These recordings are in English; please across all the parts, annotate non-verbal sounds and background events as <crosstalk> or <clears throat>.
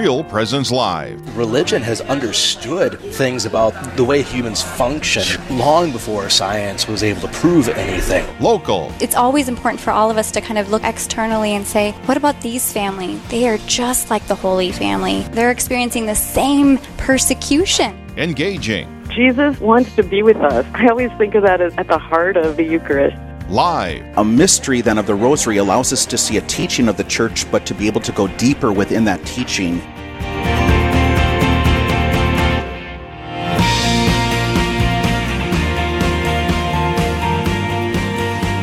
Real Presence Live. Religion has understood things about the way humans function long before science was able to prove anything. Local. It's always important for all of us to kind of look externally and say, what about these family? They are just like the Holy Family. They're experiencing the same persecution. Engaging. Jesus wants to be with us. I always think of that as at the heart of the Eucharist. Live. A mystery then of the Rosary allows us to see a teaching of the Church, but to be able to go deeper within that teaching.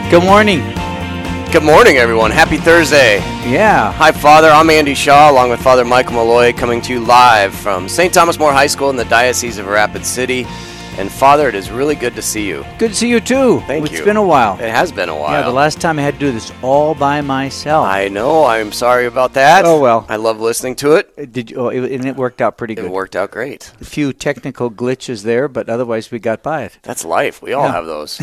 Good morning. Good morning, everyone. Happy Thursday. Yeah. Hi, Father. I'm Andy Shaw, along with Father Michael Malloy, coming to you live from St. Thomas More High School in the Diocese of Rapid City. And Father, it is really good to see you. Good to see you too. Thank it's you. It's been a while. It has been a while. Yeah, the last time I had to do this all by myself. I know. I'm sorry about that. Oh, well. I love listening to it. Did you? Oh, it, and it worked out pretty good. It worked out great. A few technical glitches there, but otherwise we got by it. That's life. We all Yeah. have those.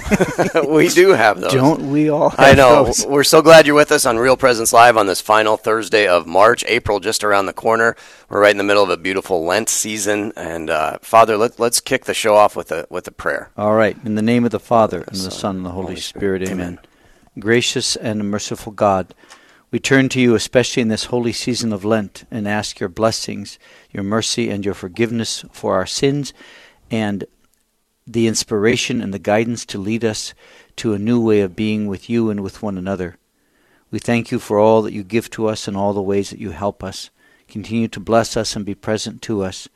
<laughs> <laughs> we do have those. Don't we all? Have I know. those? We're so glad you're with us on Real Presence Live on this final Thursday of March. April just around the corner. We're right in the middle of a beautiful Lent season. And uh, Father, let, let's kick the show off with a with a prayer. All right. In the name of the Father and the Son, Son and the Holy, Holy Spirit. Spirit. Amen. Gracious and merciful God, we turn to you, especially in this holy season of Lent, and ask your blessings, your mercy, and your forgiveness for our sins, and the inspiration and the guidance to lead us to a new way of being with you and with one another. We thank you for all that you give to us and all the ways that you help us. Continue to bless us and be present to us.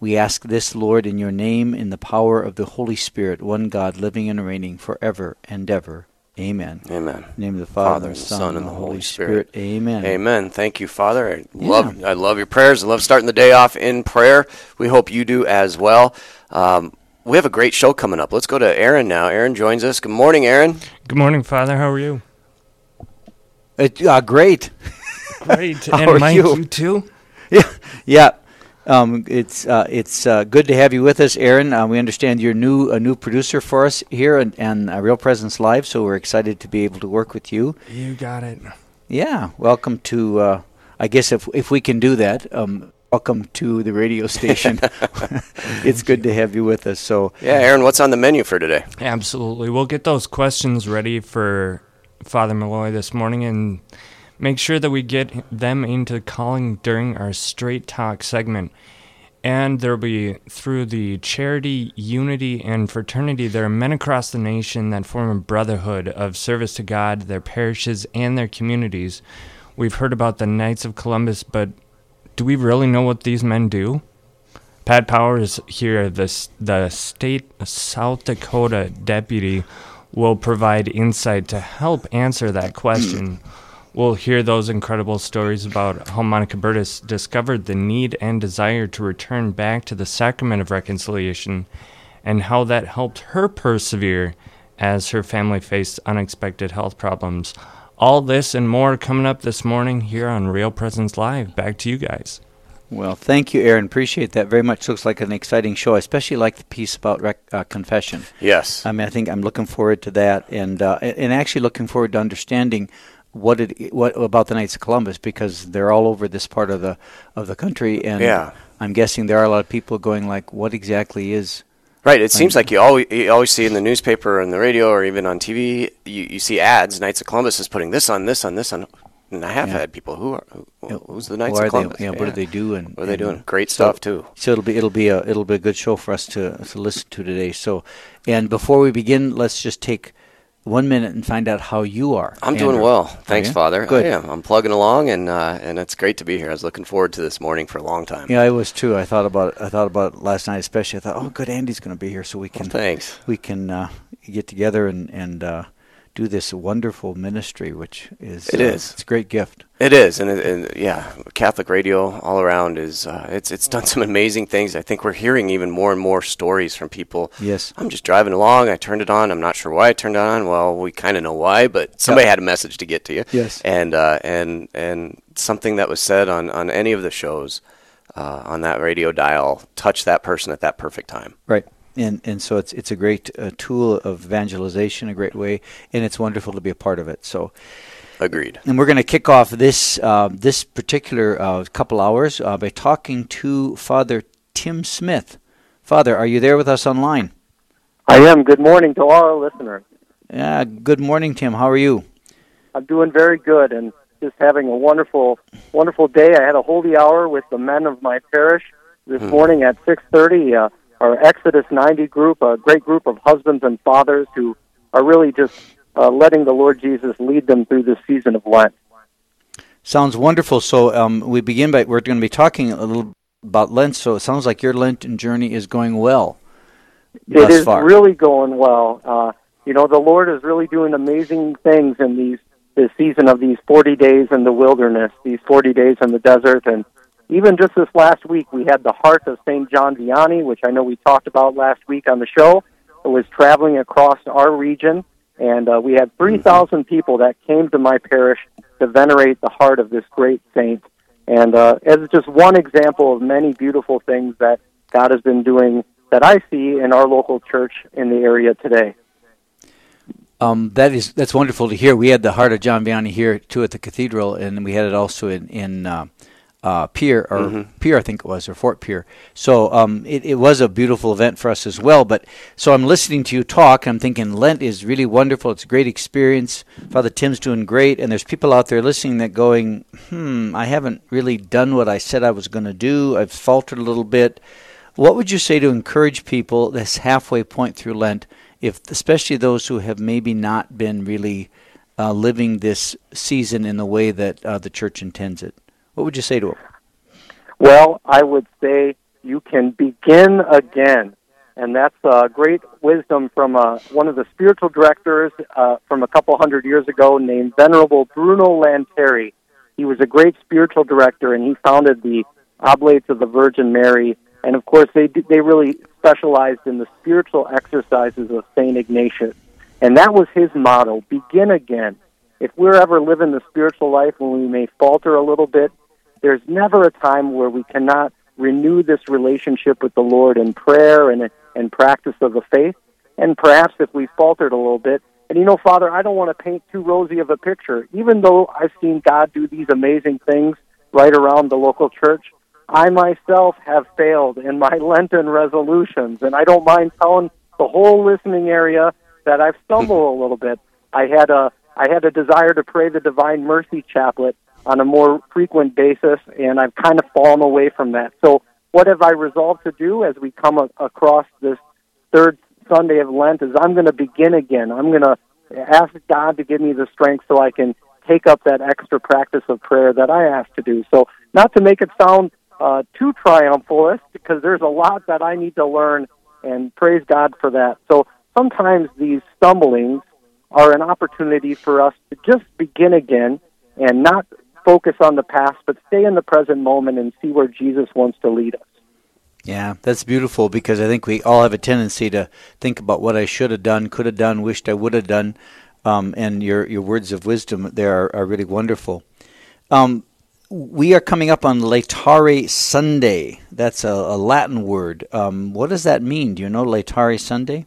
We ask this, Lord, in your name, in the power of the Holy Spirit, one God, living and reigning forever and ever. Amen. Amen. In the name of the Father, and the Son, and the Holy Spirit. Amen. Amen. Thank you, Father. I Yeah. love I love your prayers. I love starting the day off in prayer. We hope you do as well. Um, we have a great show coming up. Let's go to Aaron now. Aaron joins us. Good morning, Aaron. Good morning, Father. How are you? It, uh, great. Great. <laughs> How and are Mike, you? you too? Yeah, <laughs> yeah. Um, it's uh, it's uh, good to have you with us, Aaron. Uh, we understand you're new a new producer for us here and, and uh, Real Presence Live, so we're excited to be able to work with you. You got it. Yeah, welcome to. Uh, I guess if if we can do that, um, welcome to the radio <laughs> station. <laughs> it's good to have you with us. So Yeah, Aaron, what's on the menu for today? Absolutely. We'll get those questions ready for Father Malloy this morning and make sure that we get them into calling during our Straight Talk segment. And there'll be through the charity, unity, and fraternity, there are men across the nation that form a brotherhood of service to God, their parishes, and their communities. We've heard about the Knights of Columbus, but do we really know what these men do? Pat Powers here, the, the state South Dakota deputy, will provide insight to help answer that question. We'll hear those incredible stories about how Monica Burtis discovered the need and desire to return back to the sacrament of reconciliation and how that helped her persevere as her family faced unexpected health problems. All this and more coming up this morning here on Real Presence Live. Back to you guys. Well, thank you, Aaron. Appreciate that very much. Looks like an exciting show. I especially like the piece about rec- uh, confession. Yes. I mean, I think I'm looking forward to that, and uh, and and actually looking forward to understanding what it what about the Knights of Columbus because they're all over this part of the of the country, and Yeah. I'm guessing there are a lot of people going like, what exactly is? Right. It seems like you always you always see in the newspaper, or in the radio, or even on TV, you, you see ads. Knights of Columbus is putting this on, this on, this on. And I have Yeah. had people who are who, who's the Knights of Columbus? They, yeah, What do they do? And What are they and doing? Great so- stuff too. So it'll be it'll be a it'll be a good show for us to to listen to today. So, and before we begin, let's just take one minute and find out how you are. I'm doing well. Thanks. Father. Good. I am. I'm plugging along, and uh, and it's great to be here. I was looking forward to this morning for a long time. Yeah, I was too. I thought about I thought about it last night, especially. I thought, oh, good, Andy's going to be here, so we can Thanks. we can uh, get together and and uh, do this wonderful ministry, which is It uh, is. it's a great gift. It is, and, it, and yeah, Catholic radio all around is uh, it's it's done some amazing things. I think we're hearing even more and more stories from people. Yes. I'm just driving along. I turned it on. I'm not sure why I turned it on. Well, we kind of know why, but somebody had a message to get to you. Yes. And uh, and and something that was said on on any of the shows uh, on that radio dial touched that person at that perfect time. Right. And and so it's it's a great uh, tool of evangelization, a great way, and it's wonderful to be a part of it. So. Agreed. And we're going to kick off this uh, this particular uh, couple hours uh, by talking to Father Tim Smith. Father, are you there with us online? I am. Good morning to all our listeners. Yeah. Good morning, Tim. How are you? I'm doing very good and just having a wonderful, wonderful day. I had a holy hour with the men of my parish this Hmm. morning at 6:30. Our Exodus 90 group, a great group of husbands and fathers who are really just uh, letting the Lord Jesus lead them through this season of Lent. Sounds wonderful. So um, we begin by we're going to be talking a little about Lent. So it sounds like your Lenten journey is going well. It is far. really going well. Uh, you know, the Lord is really doing amazing things in these this season of these 40 days in the wilderness, these 40 days in the desert, and even just this last week, we had the heart of St. John Vianney, which I know we talked about last week on the show. It was traveling across our region, and uh, we had 3,000 people that came to my parish to venerate the heart of this great saint. And uh, as just one example of many beautiful things that God has been doing that I see in our local church in the area today. Um, that is that's wonderful to hear. We had the Heart of John Vianney here too at the cathedral, and we had it also in in uh, uh, Pierre or Mm-hmm. Pierre, I think it was, or Fort Pierre. So um, it, it was a beautiful event for us as well. But so I'm listening to you talk. I'm thinking Lent is really wonderful. It's a great experience. Father Tim's doing great, and there's people out there listening that going, hmm, I haven't really done what I said I was going to do. I've faltered a little bit. What would you say to encourage people this halfway point through Lent, if especially those who have maybe not been really uh, living this season in the way that uh, the church intends it? What would you say to them? Well, I would say you can begin again. And that's uh, great wisdom from uh, one of the spiritual directors uh, from a couple hundred years ago named Venerable Bruno Lanteri. He was a great spiritual director, and he founded the Oblates of the Virgin Mary. And of course, they they really specialized in the spiritual exercises of Saint Ignatius, and that was his motto: begin again. If we're ever living the spiritual life when we may falter a little bit, there's never a time where we cannot renew this relationship with the Lord in prayer and and practice of the faith. And perhaps if we faltered a little bit, and you know, Father, I don't want to paint too rosy of a picture. Even though I've seen God do these amazing things right around the local church, I myself have failed in my <laughs> Lenten resolutions, and I don't mind telling the whole listening area that I've stumbled hmm. a little bit. I had a I had a desire to pray the Divine Mercy Chaplet on a more frequent basis, and I've kind of fallen away from that. So, what have I resolved to do as we come a- across this third Sunday of Lent? Is I'm going to begin again. I'm going to ask God to give me the strength so I can take up that extra practice of prayer that I asked to do. So, not to make it sound uh, too triumphalist, because there's a lot that I need to learn, and praise God for that. So, sometimes these stumblings are an opportunity for us to just begin again and not focus on the past, but stay in the present moment and see where Jesus wants to lead us. Yeah, that's beautiful because I think we all have a tendency to think about what I should have done, could have done, wished I would have done. Um, and your your words of wisdom there are, are really wonderful. Um, we are coming up on Laetare Sunday. That's a, a Latin word. Um, what does that mean? Do you know Laetare Sunday?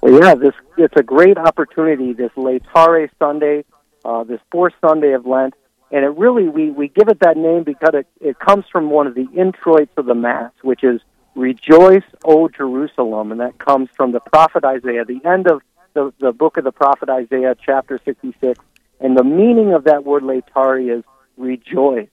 Well, yeah, this it's a great opportunity. This Laetare Sunday, uh, this fourth Sunday of Lent, and it really we we give it that name because it it comes from one of the introits of the Mass, which is "Rejoice, O Jerusalem," and that comes from the prophet Isaiah, the end of the the book of the prophet Isaiah, chapter sixty six, and the meaning of that word Laetare is rejoice,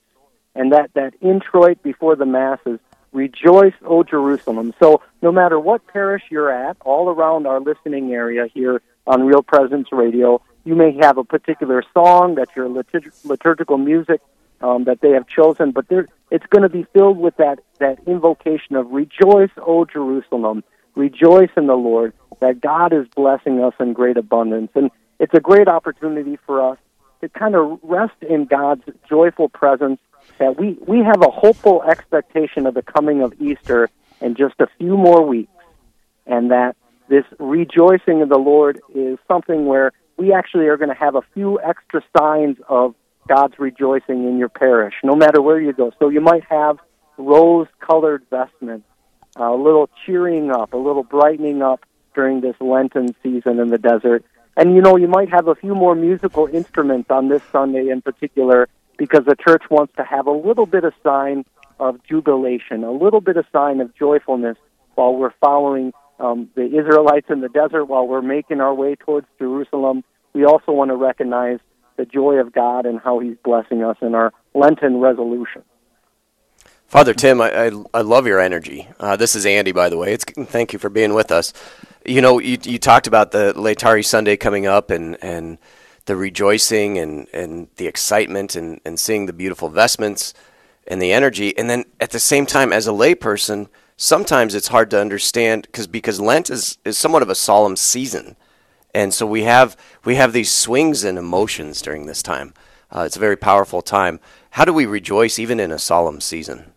and that that introit before the Mass is Rejoice, O Jerusalem. So, no matter what parish you're at, all around our listening area here on Real Presence Radio, you may have a particular song that's your liturg- liturgical music um, that they have chosen, but there, it's going to be filled with that, that invocation of Rejoice, O Jerusalem. Rejoice in the Lord, that God is blessing us in great abundance. And it's a great opportunity for us to kind of rest in God's joyful presence that we, we have a hopeful expectation of the coming of Easter in just a few more weeks, and that this rejoicing in the Lord is something where we actually are going to have a few extra signs of God's rejoicing in your parish, no matter where you go. So you might have rose colored vestments, a little cheering up, a little brightening up during this Lenten season in the desert. And you know, you might have a few more musical instruments on this Sunday in particular because the church wants to have a little bit of sign of jubilation, a little bit of sign of joyfulness while we're following um, the Israelites in the desert, while we're making our way towards Jerusalem. We also want to recognize the joy of God and how He's blessing us in our Lenten resolution. Father Tim, I, I, I love your energy. Uh, this is Andy, by the way. It's, thank you for being with us. You know, you, you talked about the Laetare Sunday coming up and, and the rejoicing and, and the excitement and, and seeing the beautiful vestments and the energy. And then at the same time, as a layperson, sometimes it's hard to understand because because Lent is, is somewhat of a solemn season. And so we have we have these swings in emotions during this time. Uh, it's a very powerful time. How do we rejoice even in a solemn season?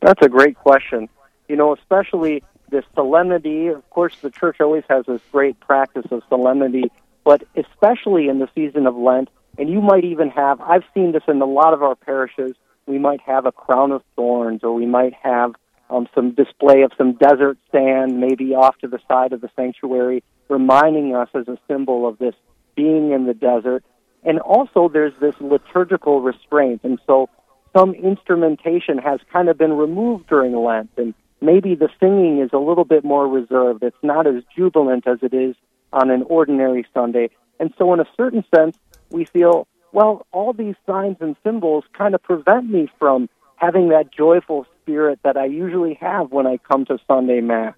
That's a great question. You know, especially this solemnity. Of course, the church always has this great practice of solemnity, but especially in the season of Lent, and you might even have, I've seen this in a lot of our parishes, we might have a crown of thorns, or we might have um, some display of some desert sand, maybe off to the side of the sanctuary, reminding us as a symbol of this being in the desert. And also, there's this liturgical restraint. And so, some instrumentation has kind of been removed during Lent, and maybe the singing is a little bit more reserved. It's not as jubilant as it is on an ordinary Sunday. And so, in a certain sense, we feel, well, all these signs and symbols kind of prevent me from having that joyful spirit that I usually have when I come to Sunday Mass.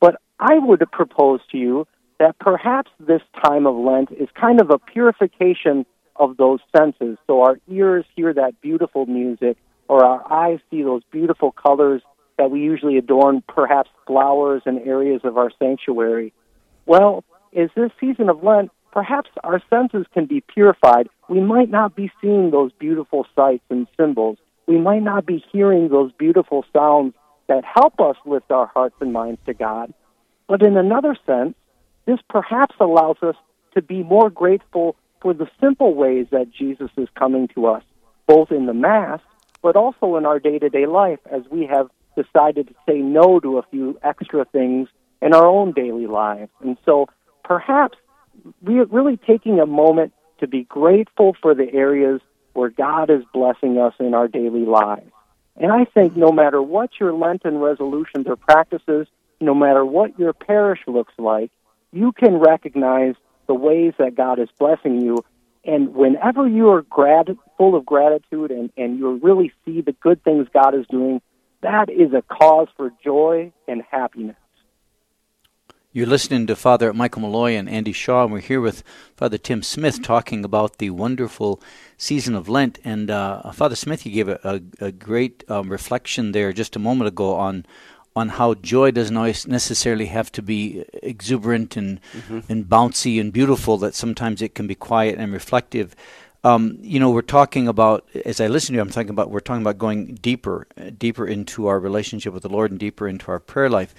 But I would propose to you that perhaps this time of Lent is kind of a purification of those senses. So our ears hear that beautiful music, or our eyes see those beautiful colors that we usually adorn perhaps flowers and areas of our sanctuary. Well, is this season of Lent, perhaps our senses can be purified. We might not be seeing those beautiful sights and symbols. We might not be hearing those beautiful sounds that help us lift our hearts and minds to God. But in another sense, this perhaps allows us to be more grateful for the simple ways that Jesus is coming to us, both in the Mass, but also in our day to day life as we have decided to say no to a few extra things in our own daily lives. And so perhaps we are really taking a moment to be grateful for the areas where God is blessing us in our daily lives. And I think no matter what your Lenten resolutions or practices, no matter what your parish looks like, you can recognize the ways that God is blessing you. And whenever you are grad- full of gratitude and, and you really see the good things God is doing, that is a cause for joy and happiness. You're listening to Father Michael Malloy and Andy Shaw, and we're here with Father Tim Smith talking about the wonderful season of Lent. And uh, Father Smith, you gave a, a, a great um, reflection there just a moment ago on on how joy doesn't necessarily have to be exuberant and mm-hmm. and bouncy and beautiful. That sometimes it can be quiet and reflective. Um, you know, we're talking about as I listen to you, I'm talking about we're talking about going deeper, deeper into our relationship with the Lord and deeper into our prayer life.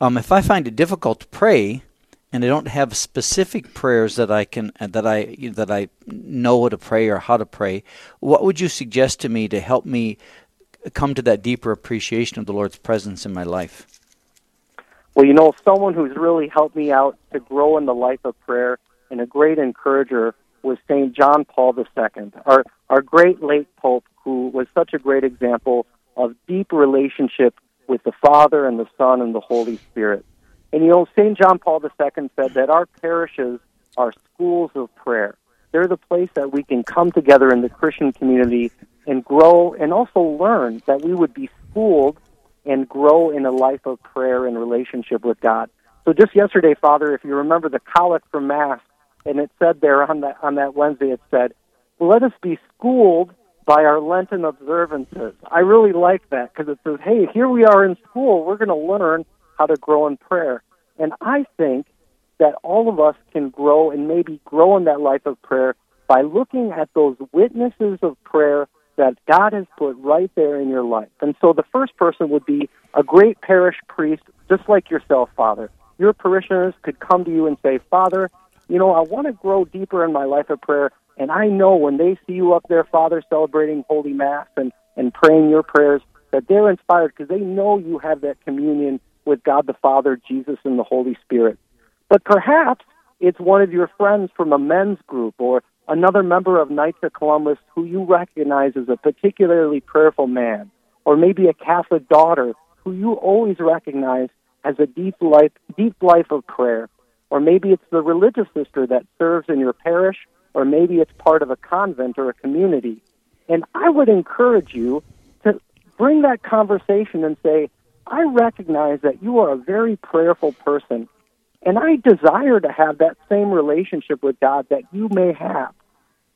Um, if I find it difficult to pray, and I don't have specific prayers that I can that I that I know what to pray or how to pray, what would you suggest to me to help me come to that deeper appreciation of the Lord's presence in my life? Well, you know, someone who's really helped me out to grow in the life of prayer and a great encourager was St. John Paul II, our, our great late Pope, who was such a great example of deep relationship with the Father and the Son and the Holy Spirit. And you know, St. John Paul II said that our parishes are schools of prayer. They're the place that we can come together in the Christian community and grow and also learn that we would be schooled and grow in a life of prayer and relationship with God. So just yesterday, Father, if you remember the collect for Mass, and it said there on that on that Wednesday, it said, "Let us be schooled by our Lenten observances." I really like that because it says, "Hey, here we are in school. We're going to learn how to grow in prayer." And I think that all of us can grow and maybe grow in that life of prayer by looking at those witnesses of prayer that God has put right there in your life. And so the first person would be a great parish priest, just like yourself, Father. Your parishioners could come to you and say, Father, you know, I want to grow deeper in my life of prayer. And I know when they see you up there, Father, celebrating Holy Mass and, and praying your prayers, that they're inspired because they know you have that communion with God the Father, Jesus, and the Holy Spirit. But perhaps it's one of your friends from a men's group or another member of Knights of Columbus who you recognize as a particularly prayerful man, or maybe a Catholic daughter who you always recognize as a deep life, deep life of prayer, or maybe it's the religious sister that serves in your parish, or maybe it's part of a convent or a community. And I would encourage you to bring that conversation and say, I recognize that you are a very prayerful person, and I desire to have that same relationship with God that you may have.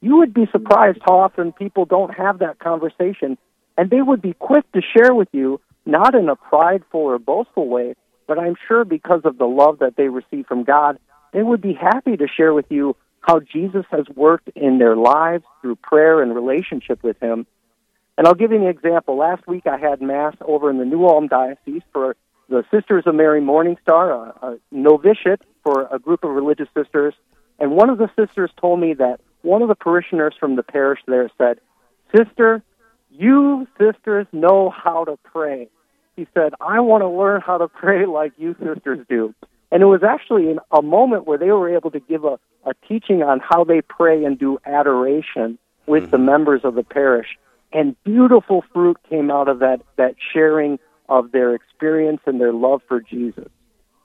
You would be surprised how often people don't have that conversation, and they would be quick to share with you, not in a prideful or boastful way, but I'm sure because of the love that they receive from God, they would be happy to share with you how Jesus has worked in their lives through prayer and relationship with Him. And I'll give you an example. Last week I had Mass over in the New Ulm Diocese for the Sisters of Mary Morning Star, a, a novitiate for a group of religious sisters. And one of the sisters told me that one of the parishioners from the parish there said, Sister, you sisters know how to pray. He said, I want to learn how to pray like you sisters do. And it was actually in a moment where they were able to give a, a teaching on how they pray and do adoration with mm-hmm. the members of the parish. And beautiful fruit came out of that, that sharing of their experience and their love for Jesus.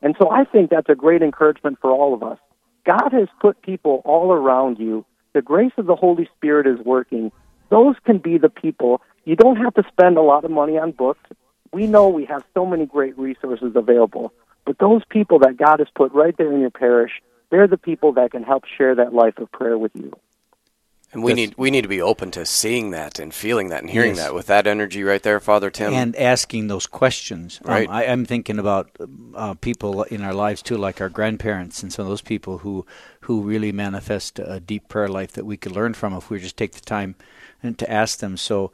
And so I think that's a great encouragement for all of us. God has put people all around you. The grace of the Holy Spirit is working. Those can be the people. You don't have to spend a lot of money on books. We know we have so many great resources available. But those people that God has put right there in your parish, they're the people that can help share that life of prayer with you. And we need we need to be open to seeing that and feeling that and hearing yes. that with that energy right there, Father Tim, and asking those questions. Um, right. Um, I, am thinking about uh, people in our lives too, like our grandparents and some of those people who who really manifest a deep prayer life that we could learn from if we just take the time and to ask them. So,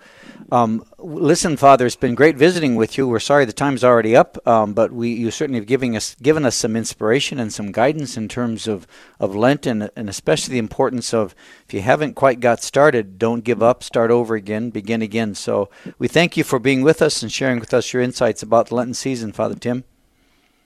um, listen, Father, it's been great visiting with you. We're sorry the time's already up, um, but we you certainly have given us given us some inspiration and some guidance in terms of of Lent and and especially the importance of if you haven't quite got started, don't give up, start over again, begin again. So we thank you for being with us and sharing with us your insights about the Lenten season, Father Tim.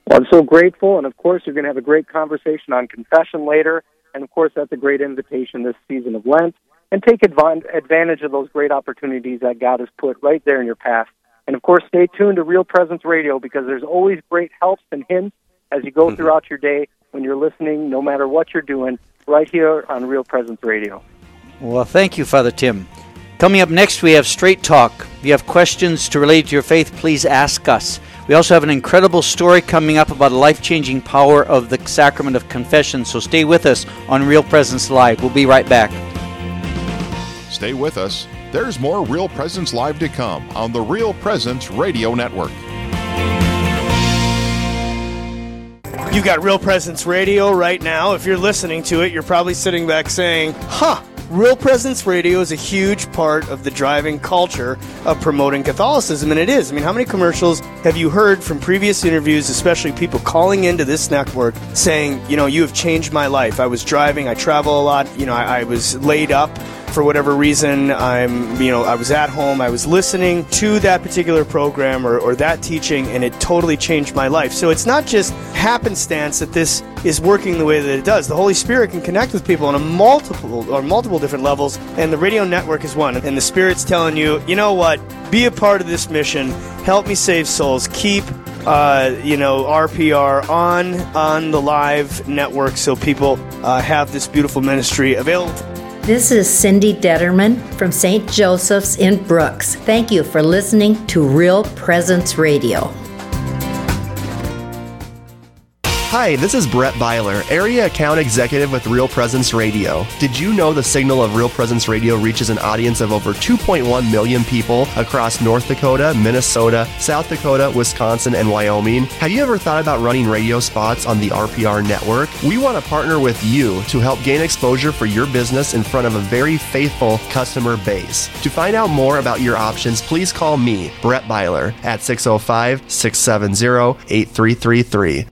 Well, I'm so grateful, and of course, you're going to have a great conversation on confession later. And of course, that's a great invitation this season of Lent and take advantage of those great opportunities that God has put right there in your path. And of course, stay tuned to Real Presence Radio because there's always great helps and hints as you go mm-hmm. throughout your day when you're listening, no matter what you're doing, right here on Real Presence Radio. Well, thank you, Father Tim. Coming up next, we have Straight Talk. If you have questions to relate to your faith, please ask us. We also have an incredible story coming up about a life changing power of the sacrament of confession, so stay with us on Real Presence Live. We'll be right back. Stay with us. There's more Real Presence Live to come on the Real Presence Radio Network. You got Real Presence Radio right now. If you're listening to it, you're probably sitting back saying, huh. Real Presence Radio is a huge part of the driving culture of promoting Catholicism, and it is. I mean, how many commercials have you heard from previous interviews, especially people calling into this network saying, you know, you have changed my life. I was driving, I travel a lot, you know, I, I was laid up for whatever reason, I'm, you know, I was at home, I was listening to that particular program or, or that teaching, and it totally changed my life. So it's not just happenstance that this is working the way that it does. The Holy Spirit can connect with people on a multiple or multiple different levels, and the radio network is one. And the Spirit's telling you, you know what? Be a part of this mission. Help me save souls. Keep uh, you know, RPR on on the live network so people uh, have this beautiful ministry available. This is Cindy Detterman from St. Joseph's in Brooks. Thank you for listening to Real Presence Radio. Hi, this is Brett Byler, Area Account Executive with Real Presence Radio. Did you know the signal of Real Presence Radio reaches an audience of over 2.1 million people across North Dakota, Minnesota, South Dakota, Wisconsin, and Wyoming? Have you ever thought about running radio spots on the RPR network? We want to partner with you to help gain exposure for your business in front of a very faithful customer base. To find out more about your options, please call me, Brett Byler, at 605 670 8333.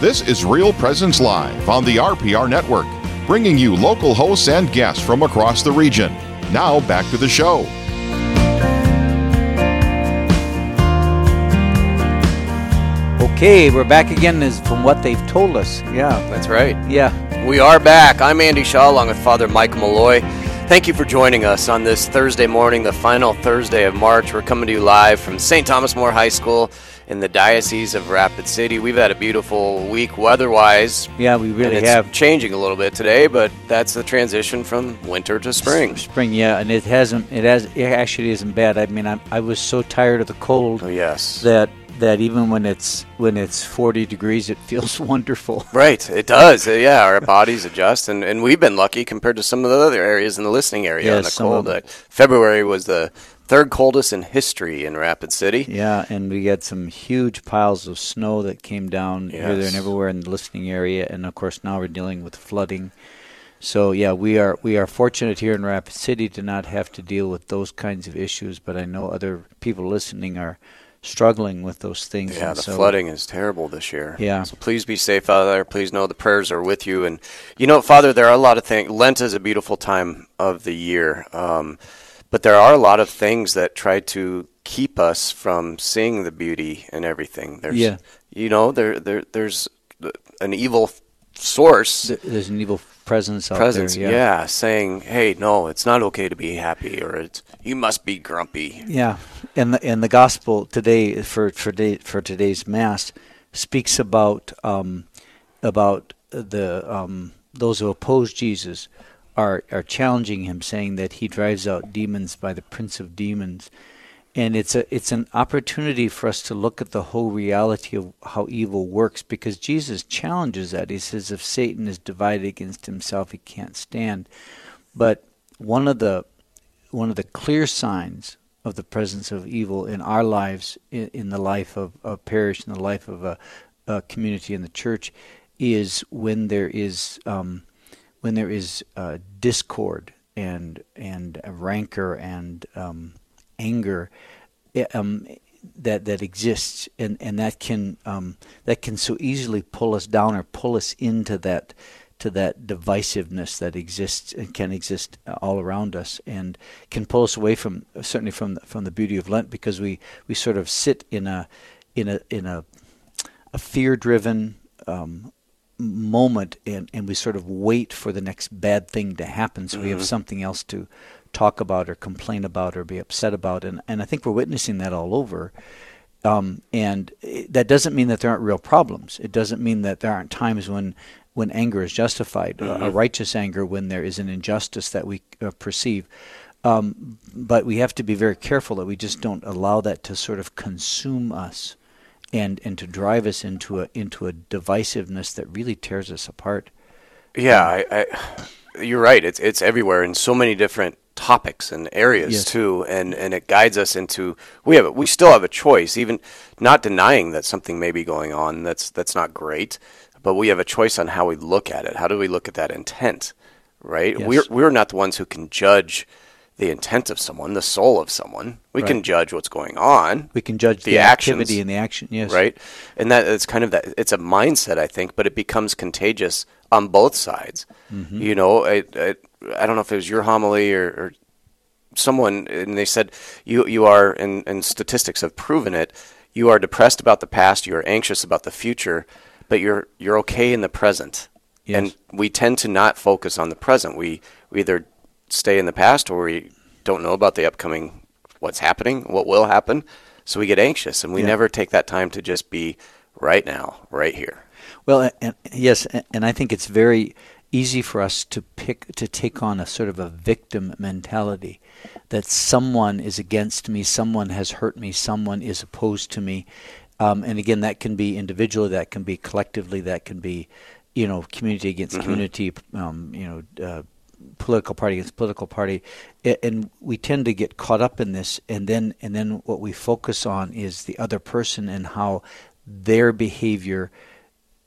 This is Real Presence Live on the RPR Network, bringing you local hosts and guests from across the region. Now back to the show. Okay, we're back again as from what they've told us. Yeah. That's right. Yeah. We are back. I'm Andy Shaw along with Father Mike Malloy. Thank you for joining us on this Thursday morning, the final Thursday of March. We're coming to you live from St. Thomas More High School in the Diocese of Rapid City. We've had a beautiful week weather-wise. Yeah, we really it's have. changing a little bit today, but that's the transition from winter to spring. Spring, yeah, and it hasn't. It has. It actually isn't bad. I mean, I, I was so tired of the cold. Oh, yes. That that even when it's when it's 40 degrees, it feels <laughs> wonderful. Right, it does. Uh, yeah, our bodies adjust, and, and we've been lucky compared to some of the other areas in the listening area Yeah, on the cold. Uh, February was the third coldest in history in Rapid City. Yeah, and we had some huge piles of snow that came down here, there, and everywhere in the listening area, and of course now we're dealing with flooding. So yeah, we are we are fortunate here in Rapid City to not have to deal with those kinds of issues, but I know other people listening are struggling with those things. Yeah, and the so- flooding is terrible this year. Yeah. So please be safe out there. Please know the prayers are with you. And you know, Father, there are a lot of things. Lent is a beautiful time of the year, um, but there are a lot of things that try to keep us from seeing the beauty and everything. There's, Yeah. You know, there, there, there's an evil source. There's an evil presence out presence, there. yeah. saying, "Hey, no, it's not okay to be happy," or "It's you must be grumpy." Yeah, and the and the gospel today for for day, for today's mass speaks about um, about the um, those who oppose Jesus are are challenging him, saying that he drives out demons by the prince of demons, and it's a it's an opportunity for us to look at the whole reality of how evil works because Jesus challenges that. He says, if Satan is divided against himself, he can't stand. But one of the one of the clear signs of the presence of evil in our lives, in, in the life of a parish, in the life of a, a community in the church, is when there is um, when there is uh, discord and and rancor and um, anger eh, um, that that exists, and, and that can um, that can so easily pull us down or pull us into that to that divisiveness that exists and can exist all around us, and can pull us away from certainly from the, from the beauty of Lent because we, we sort of sit in a in a in a a fear driven um, moment and, and we sort of wait for the next bad thing to happen so we have Mhm. something else to talk about or complain about or be upset about and, and I think we're witnessing that all over um, and it, that doesn't mean that there aren't real problems it doesn't mean that there aren't times when when anger is justified a- a righteous anger when there is an injustice that we uh, perceive um, but we have to be very careful that we just don't allow that to sort of consume us and and to drive us into a into a divisiveness that really tears us apart. Yeah, I, I, you're right. It's it's everywhere in so many different topics and areas Yes. too, and and it guides us into we have a, we still have a choice, even not denying that something may be going on that's that's not great, but we have a choice on how we look at it. How do we look at that intent? Right? Yes. We're we're not the ones who can judge the intent of someone, the soul of someone. We can judge what's going on. We can judge the, the actions, activity and the action, yes. Right? And that it's kind of that it's a mindset, I think, but it becomes contagious on both sides. Mhm. You know, I, I, I don't know if it was your homily or, or someone, and they said you you are, and, and statistics have proven it. You are depressed about the past. You are anxious about the future, but you're you're okay in the present. Yes. And we tend to not focus on the present. We we either stay in the past or we don't know about the upcoming what's happening, what will happen. So we get anxious, and we Yeah. never take that time to just be right now, right here. Well, and, yes, and I think it's very easy for us to pick to take on a sort of a victim mentality that someone is against me, someone has hurt me, someone is opposed to me. Um, and again, that can be individually, that can be collectively, that can be, you know, community against Mhm. community, um, you know, uh, political party against political party, and we tend to get caught up in this, and then and then what we focus on is the other person and how their behavior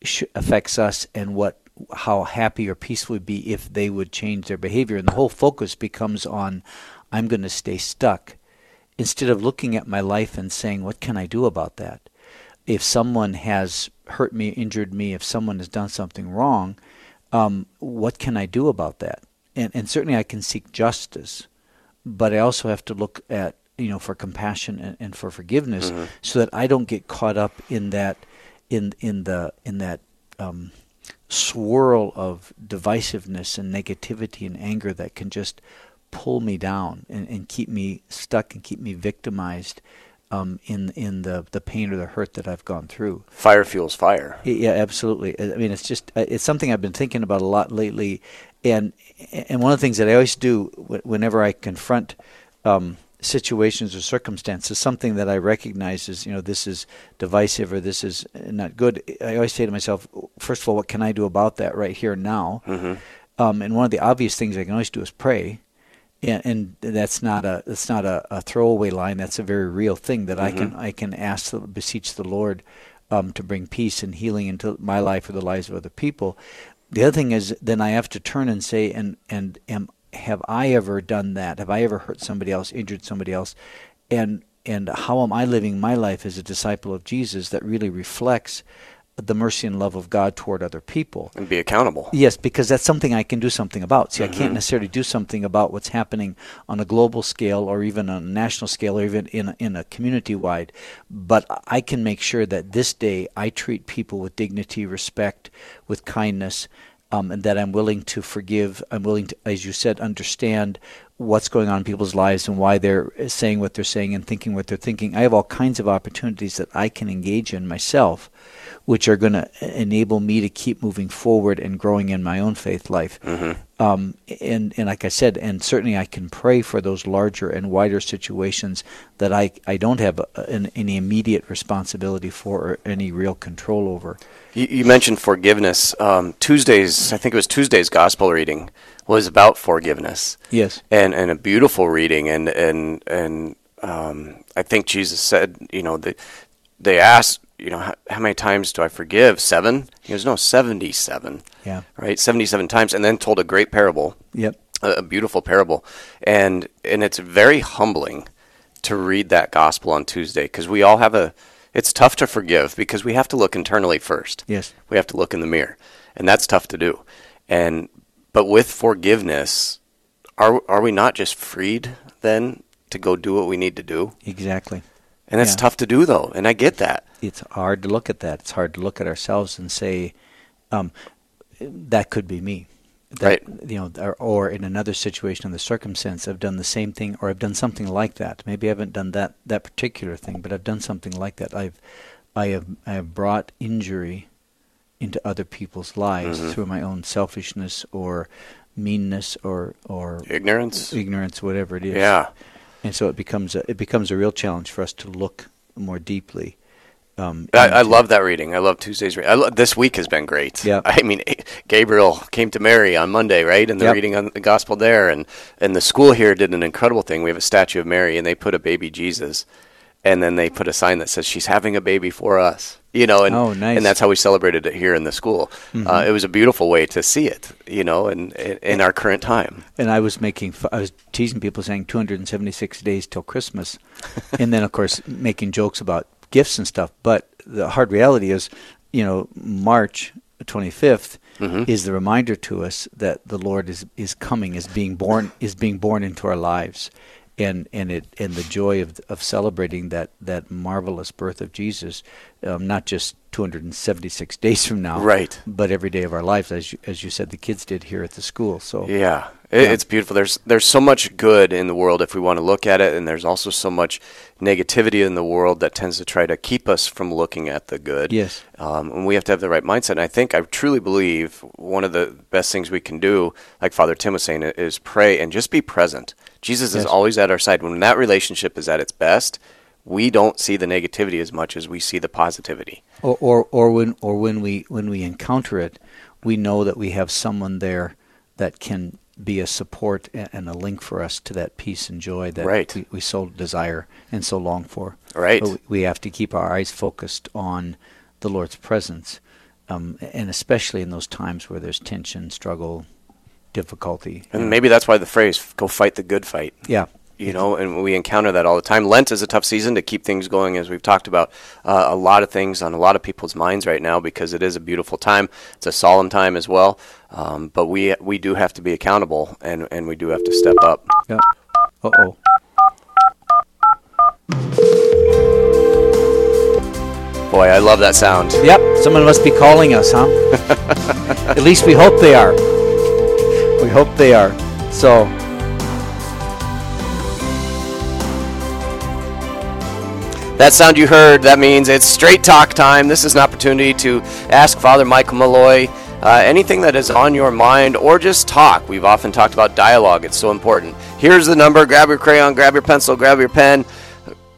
sh- affects us, and what how happy or peaceful we'd be if they would change their behavior, and the whole focus becomes on I'm going to stay stuck, instead of looking at my life and saying what can I do about that. If someone has hurt me, injured me, if someone has done something wrong, um, what can I do about that? And, and certainly I can seek justice, but I also have to look at you know for compassion and, and for forgiveness, Mhm. so that I don't get caught up in that in in the in that um, swirl of divisiveness and negativity and anger that can just pull me down and, and keep me stuck and keep me victimized um, in in the the pain or the hurt that I've gone through. Fire fuels fire. Yeah, absolutely. I mean, it's just uh, it's something I've been thinking about a lot lately, and and one of the things that I always do whenever I confront um, situations or circumstances, something that I recognize is you know this is divisive or this is not good. I always say to myself, first of all, what can I do about that right here now? Mhm. Um, and one of the obvious things I can always do is pray. And, and that's not a that's not a, a throwaway line. That's a very real thing that I can Mhm. I can ask the, beseech the Lord um, to bring peace and healing into my life or the lives of other people. The other thing is then I have to turn and say and and am have I ever done that? Have I ever hurt somebody else, injured somebody else? And and how am I living my life as a disciple of Jesus that really reflects the mercy and love of God toward other people? And be accountable. Yes, because that's something I can do something about. See, I can't Mhm. necessarily do something about what's happening on a global scale or even on a national scale or even in a, in a community wide, but I can make sure that this day I treat people with dignity, respect, with kindness, um, and that I'm willing to forgive. I'm willing to, as you said, understand what's going on in people's lives and why they're saying what they're saying and thinking what they're thinking. I have all kinds of opportunities that I can engage in myself, which are going to enable me to keep moving forward and growing in my own faith life. Mhm. Um, and and like I said, and certainly I can pray for those larger and wider situations that I I don't have a, an, any immediate responsibility for or any real control over. You, you mentioned forgiveness. Um, Tuesday's, I think it was Tuesday's gospel reading was about forgiveness. Yes. and and a beautiful reading, and and and um, I think Jesus said, you know, they they asked, you know, how, how many times do I forgive? Seven. He goes, no, seventy-seven. Yeah. right, seventy-seven times, and then told a great parable. Yep. a, a beautiful parable, and and it's very humbling to read that gospel on Tuesday because we all have a. It's tough to forgive because we have to look internally first. Yes. we have to look in the mirror, and that's tough to do. And but with forgiveness, are are we not just freed then to go do what we need to do? Exactly. And it's Yeah. tough to do though, and I get that. It's hard to look at that. It's hard to look at ourselves and say, um, that could be me. That, Right. You know, or, or in another situation, in the circumstance, I've done the same thing, or I've done something like that. Maybe I haven't done that that particular thing, but I've done something like that. I've, I have, I have brought injury into other people's lives Mhm. through my own selfishness or meanness or or Ignorance? ignorance, whatever it is. Yeah. And so it becomes a, it becomes a real challenge for us to look more deeply. Um, I, I love that reading. I love Tuesday's reading. I lo- this week has been great. Yeah. <laughs> I mean, Gabriel came to Mary on Monday, right? And the Yep. reading on the gospel there, and and the school here did an incredible thing. We have a statue of Mary, and they put a baby Jesus, and then they put a sign that says she's having a baby for us. You know, and Oh, nice. and that's how we celebrated it here in the school. Uh, Mhm. it was a beautiful way to see it. You know, in in, in our current time. And I was making, I was teasing people saying 276 days till Christmas, <laughs> and then of course making jokes about gifts and stuff. But the hard reality is, you know, March 25th Mhm. is the reminder to us that the Lord is is coming, is being born, is being born into our lives, and and it and the joy of of celebrating that that marvelous birth of Jesus, um, not just 276 days from now, Right. but every day of our lives, as you, as you said, the kids did here at the school. So Yeah, it, Yeah. it's beautiful. There's there's so much good in the world if we want to look at it, and there's also so much negativity in the world that tends to try to keep us from looking at the good. Yes. um, and we have to have the right mindset. And I think I truly believe one of the best things we can do, like Father Tim was saying, is pray and just be present. Jesus is always at our side. When that relationship is at its best, we don't see the negativity as much as we see the positivity. Or, or, or when, or when we, when we encounter it, we know that we have someone there that can be a support and a link for us to that peace and joy that right. we, we so desire and so long for. Right. But we have to keep our eyes focused on the Lord's presence, um, and especially in those times where there's tension, struggle, difficulty. And maybe that's why the phrase "go fight the good fight." Yeah. You know, and we encounter that all the time. Lent is a tough season to keep things going, as we've talked about. Uh, a lot of things on a lot of people's minds right now because it is a beautiful time. It's a solemn time as well. Um, but we we do have to be accountable, and and we do have to step up. Yeah. Uh oh. Boy, I love that sound. Yep, someone must be calling us, huh? <laughs> At least we hope they are. We hope they are. So. That sound you heard, that means it's straight talk time. This is an opportunity to ask Father Michael Mulloy uh, anything that is on your mind or just talk. We've often talked about dialogue, it's so important. Here's the number grab your crayon, grab your pencil, grab your pen.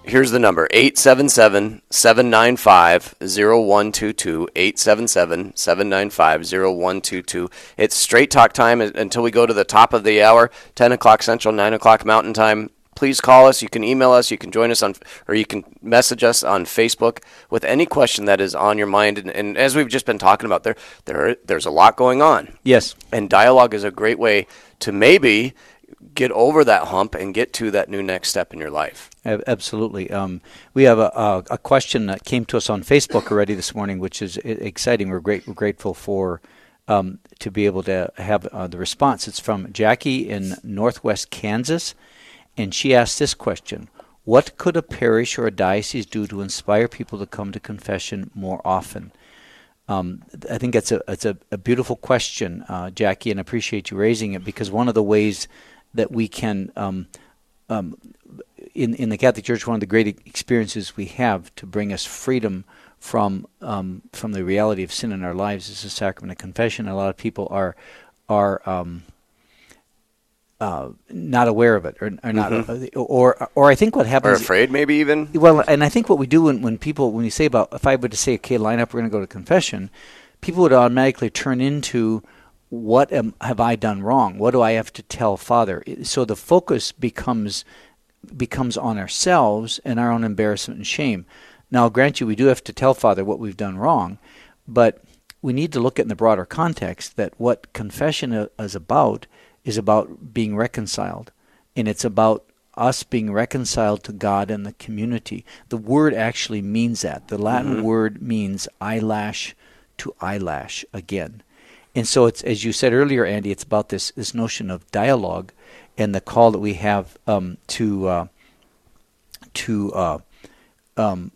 Here's the number 877 795 0122. 877 795 0122. It's straight talk time uh, until we go to the top of the hour 10 o'clock Central, 9 o'clock Mountain Time. Please call us. You can email us. You can join us on, or you can message us on Facebook with any question that is on your mind. And, and as we've just been talking about, there, there, there's a lot going on. Yes. And dialogue is a great way to maybe get over that hump and get to that new next step in your life. Absolutely. Um, we have a, a, question that came to us on Facebook already this morning, which is exciting. We're great. We're grateful for um, to be able to have uh, the response. It's from Jackie in Northwest Kansas, and she asked this question: What could a parish or a diocese do to inspire people to come to confession more often? Um, I think that's a it's a, a beautiful question, uh, Jackie, and I appreciate you raising it because one of the ways that we can um, um, in in the Catholic Church, one of the great experiences we have to bring us freedom from um, from the reality of sin in our lives is the sacrament of confession. A lot of people are are um, uh, not aware of it, or, or not, Mm-hmm. or or I think what happens, Or afraid, maybe even. well, and I think what we do when, when people when you say about if I were to say okay, line up, we're going to go to confession, people would automatically turn into what am, have I done wrong? What do I have to tell Father? So the focus becomes becomes on ourselves and our own embarrassment and shame. Now, I'll grant you, we do have to tell Father what we've done wrong, but we need to look at in the broader context that what confession is about is about being reconciled, and it's about us being reconciled to God and the community. The word actually means that. The Latin Mhm. word means eyelash to eyelash again. And so it's as you said earlier, Andy, it's about this this notion of dialogue and the call that we have um, to uh, to uh, um,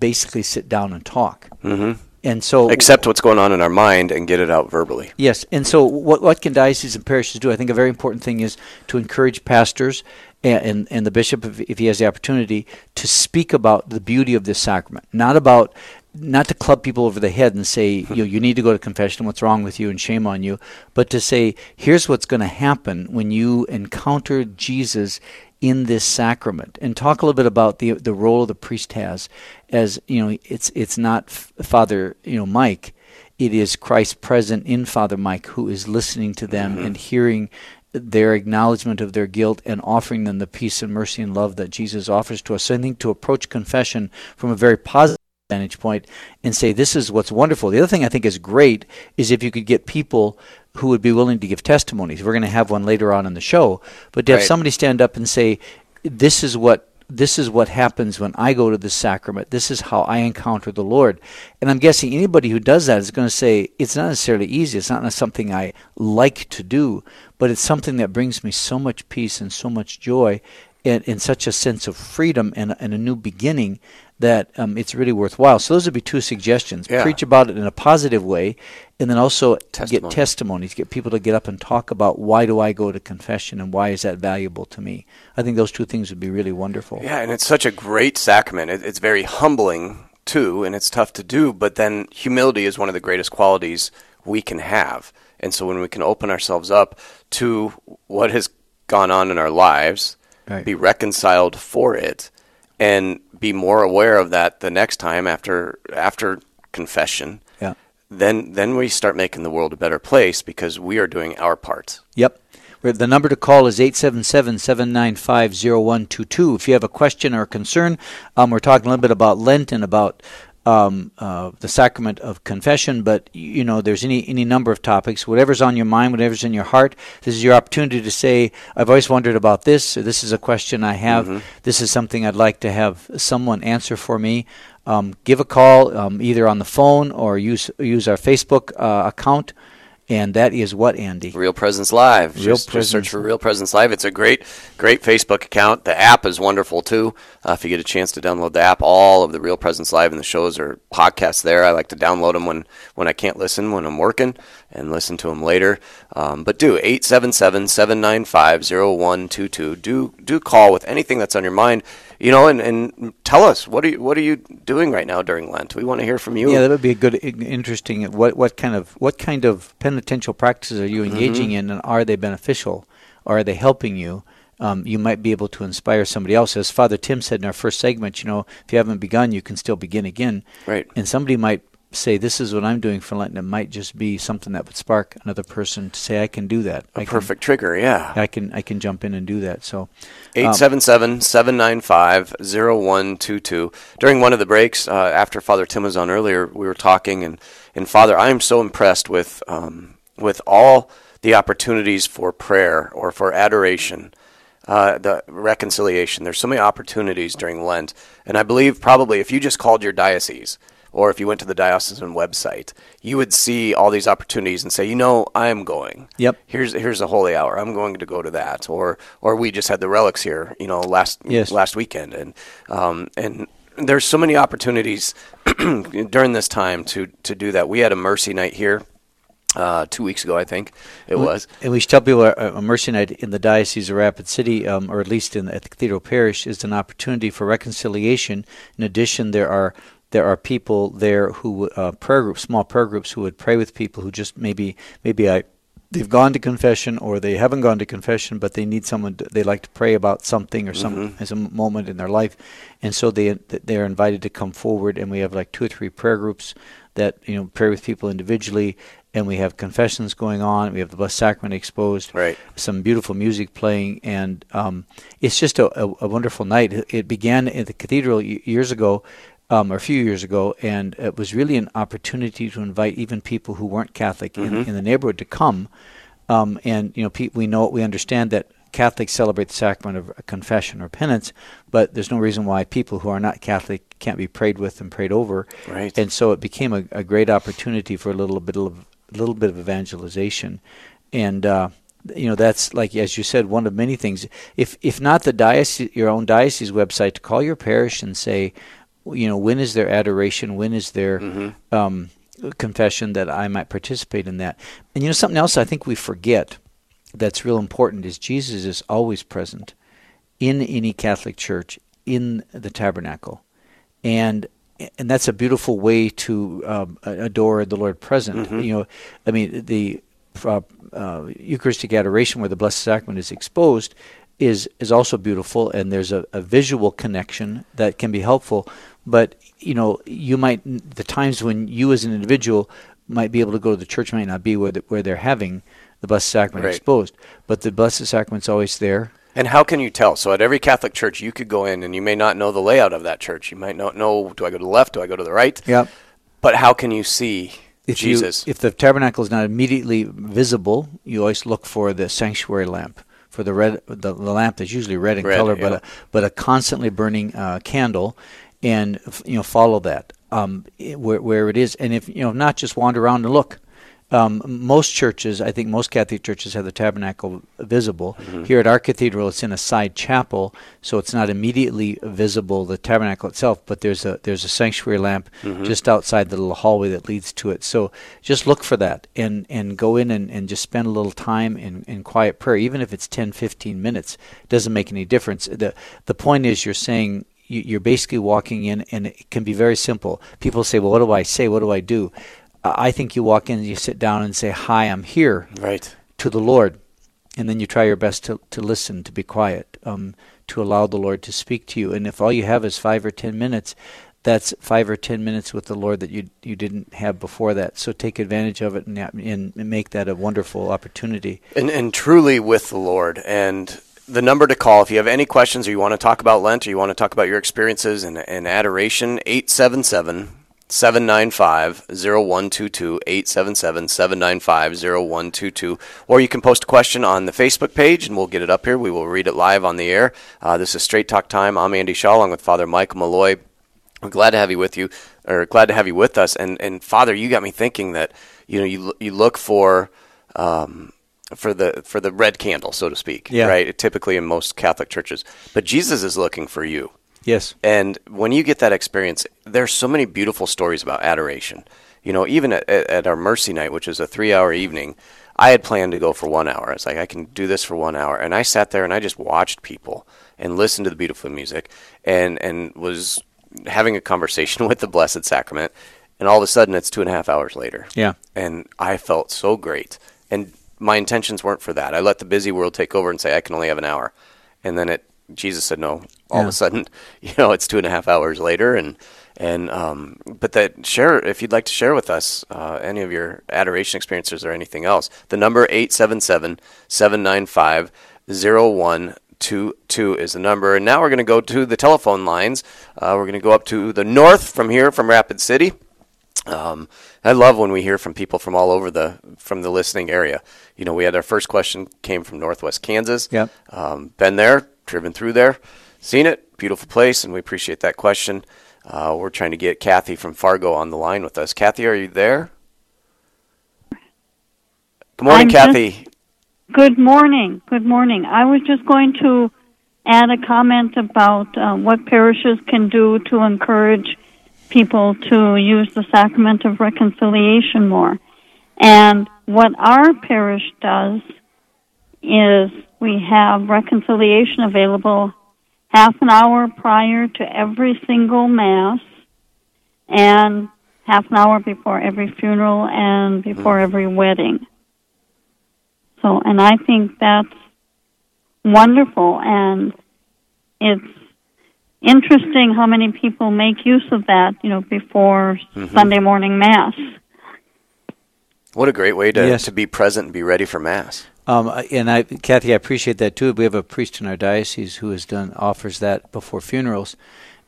basically sit down and talk. Mm-hmm. And so accept what's going on in our mind and get it out verbally. Yes, and so what what can dioceses and parishes do? I think a very important thing is to encourage pastors and and, and the bishop, if, if he has the opportunity, to speak about the beauty of this sacrament, not about not to club people over the head and say hmm. you know, you need to go to confession what's wrong with you and shame on you but to say here's what's going to happen when you encounter Jesus in this sacrament. And talk a little bit about the the role the priest has as you know it's it's not father you know Mike. It is Christ present in Father Mike who is listening to them mm-hmm. and hearing their acknowledgement of their guilt and offering them the peace and mercy and love that Jesus offers to us. So I think to approach confession from a very positive vantage point and say this is what's wonderful. The other thing I think is great is if you could get people who would be willing to give testimonies. We're going to have one later on in the show, but to have somebody stand up and say this is what this is what happens when I go to the sacrament. This is how I encounter the Lord. And I'm guessing anybody who does that is going to say it's not necessarily easy. It's not something I like to do, but it's something that brings me so much peace and so much joy and, and such a sense of freedom and, and a new beginning that um, it's really worthwhile. So those would be two suggestions. Yeah. Preach about it in a positive way, and then also get Testimony. testimonies, get people to get up and talk about why do I go to confession and why is that valuable to me. I think those two things would be really wonderful. Yeah, and it's such a great sacrament. It, it's very humbling too, and it's tough to do. But then humility is one of the greatest qualities we can have. And so when we can open ourselves up to what has gone on in our lives, Right. be reconciled for it, and be more aware of that the next time after after confession. Yeah. Then then we start making the world a better place because we are doing our part. Yep. The number to call is 877-795-0122. If you have a question or a concern, um, we're talking a little bit about Lent and about um, uh, the sacrament of confession, but you know, there's any any number of topics. Whatever's on your mind, whatever's in your heart, this is your opportunity to say, "I've always wondered about this. Or this is a question I have. Mhm. This is something I'd like to have someone answer for me." Um, give a call um, either on the phone or use use our Facebook uh, account, and that is what Andy. Real Presence Live. Real just, just search for Real Presence Live. It's a great, great Facebook account. The app is wonderful too. Uh, if you get a chance to download the app, all of the Real Presence Live and the shows are podcasts there. I like to download them when, when I can't listen when I'm working and listen to them later. Um, but do 877-795-0122. Do do call with anything that's on your mind. You know, and, and tell us what are you what are you doing right now during Lent? We want to hear from you. Yeah, that would be a good, interesting. What what kind of what kind of penitential practices are you engaging Mhm. in, and are they beneficial, or are they helping you? Um, you might be able to inspire somebody else. As Father Tim said in our first segment, you know, if you haven't begun, you can still begin again. Right. And somebody might say, "This is what I'm doing for Lent," and it might just be something that would spark another person to say, "I can do that." A I can- perfect trigger, yeah. I can I can jump in and do that. So. um, 877 795 0122. During one of the breaks, uh, after Father Tim was on earlier, we were talking, and, and Father, I am so impressed with, um, with all the opportunities for prayer or for adoration, uh, the reconciliation. There's so many opportunities during Lent. And I believe probably if you just called your diocese, or if you went to the diocesan website, you would see all these opportunities and say, you know, I am going Yep. here's here's a holy hour. I'm going to go to that, or or we just had the relics here, you know, last Yes. last weekend, and um, and there's so many opportunities <clears throat> during this time to to do that. We had a mercy night here. Uh, two weeks ago, I think it We- was. And we should tell people uh, a Mercy Night in the Diocese of Rapid City, um, or at least in at the Cathedral Parish, is an opportunity for reconciliation. In addition, there are there are people there who uh, prayer groups, small prayer groups, who would pray with people who just maybe maybe I. They've gone to confession, or they haven't gone to confession, but they need someone. To, they like to pray about something or some Mhm. as a m- moment in their life, and so they they are invited to come forward. And we have like two or three prayer groups that you know pray with people individually, and we have confessions going on. We have the Blessed Sacrament exposed, right? Some beautiful music playing, and um, it's just a, a, a wonderful night. It, it began at the cathedral years ago. Um, or a few years ago, and it was really an opportunity to invite even people who weren't Catholic in, Mhm. in the neighborhood to come. Um, and you know, pe- we know we understand that Catholics celebrate the sacrament of confession or penance, but there's no reason why people who are not Catholic can't be prayed with and prayed over. Right. And so it became a, a great opportunity for a little bit of a little bit of evangelization, and uh, you know that's like as you said, one of many things. If if not the diocese, your own diocese website, to call your parish and say, you know, when is their adoration? When is their Mm-hmm. um, confession that I might participate in that? And you know, something else I think we forget that's real important is Jesus is always present in any Catholic church in the tabernacle, and and that's a beautiful way to um, adore the Lord present. Mhm. You know, I mean the uh, uh, Eucharistic adoration where the Blessed Sacrament is exposed is is also beautiful, and there's a, a visual connection that can be helpful. But you know, you might the times when you as an individual might be able to go to the church might not be where the, where they're having the Blessed Sacrament Right. exposed, but the Blessed Sacrament's always there. And how can you tell? So at every Catholic church, you could go in and you may not know the layout of that church. You might not know, do I go to the left? Do I go to the right? Yep. But how can you see If Jesus? You, if the tabernacle is not immediately visible, you always look for the sanctuary lamp, for the red, the, the lamp that's usually red in Red, color, yeah. but a, but a constantly burning uh, candle, and you know follow that um, where where it is, and if you know not just wander around and look. Um, most churches, I think most Catholic churches have the tabernacle visible. Mm-hmm. Here at our cathedral, it's in a side chapel, so it's not immediately visible the tabernacle itself. But there's a there's a sanctuary lamp Mhm. just outside the little hallway that leads to it. So just look for that and, and go in and, and just spend a little time in, in quiet prayer, even if it's 10, 15 minutes. It doesn't make any difference. The, the point is you're saying you're basically walking in, and it can be very simple. People say, well, what do I say? What do I do? Uh, I think you walk in and you sit down and say, hi, I'm here Right. to the Lord. and then you try your best to, to listen, to be quiet, um, to allow the Lord to speak to you. And if all you have is five or ten minutes, that's five or ten minutes with the Lord that you you didn't have before that. So take advantage of it and, and make that a wonderful opportunity. And, and truly with the Lord. And the number to call if you have any questions or you want to talk about Lent or you want to talk about your experiences in, in adoration, 877 795 0122, 877 795 0122. Or you can post a question on the Facebook page and we'll get it up here. We will read it live on the air. Uh, this is Straight Talk Time. I'm Andy Shaw along with Father Michael Mulloy. We're glad to have you with you, or glad to have you with us. And, and Father, you got me thinking that, you know, you, you look for. Um, for the for the red candle, so to speak, yeah. right? Typically in most Catholic churches, but Jesus is looking for you. Yes. And when you get that experience, there's so many beautiful stories about adoration. You know, even at, at our Mercy Night, which is a three hour evening, I had planned to go for one hour. I was like, I can do this for one hour. And I sat there and I just watched people and listened to the beautiful music and, and was having a conversation <laughs> with the Blessed Sacrament. And all of a sudden, it's two and a half hours later. Yeah. And I felt so great. And my intentions weren't for that. I let the busy world take over and say, I can only have an hour. And then it Jesus said no. All yeah. of a sudden, <laughs> you know, it's two and a half hours later, and and um, but that share if you'd like to share with us uh, any of your adoration experiences or anything else. The number 877-795-0122 is the number, and now we're going to go to the telephone lines. Uh, we're going to go up to the north from here, from Rapid City. Um, I love when we hear from people from all over the from the listening area. You know, we had our first question came from Northwest Kansas. Yep. Um, been there, driven through there, seen it, beautiful place, and we appreciate that question. Uh, we're trying to get Kathy from Fargo on the line with us. Kathy, are you there? Good morning, I'm Kathy. Just, good morning. Good morning. I was just going to add a comment about uh, what parishes can do to encourage people to use the sacrament of reconciliation more. And what our parish does is we have reconciliation available half an hour prior to every single Mass and half an hour before every funeral and before mm. every wedding. So, and I think that's wonderful and it's interesting how many people make use of that, you know, before mm-hmm. Sunday morning Mass. What a great way to, yes. to be present and be ready for Mass. Um, and I, Kathy, I appreciate that too. We have a priest in our diocese who has done offers that before funerals,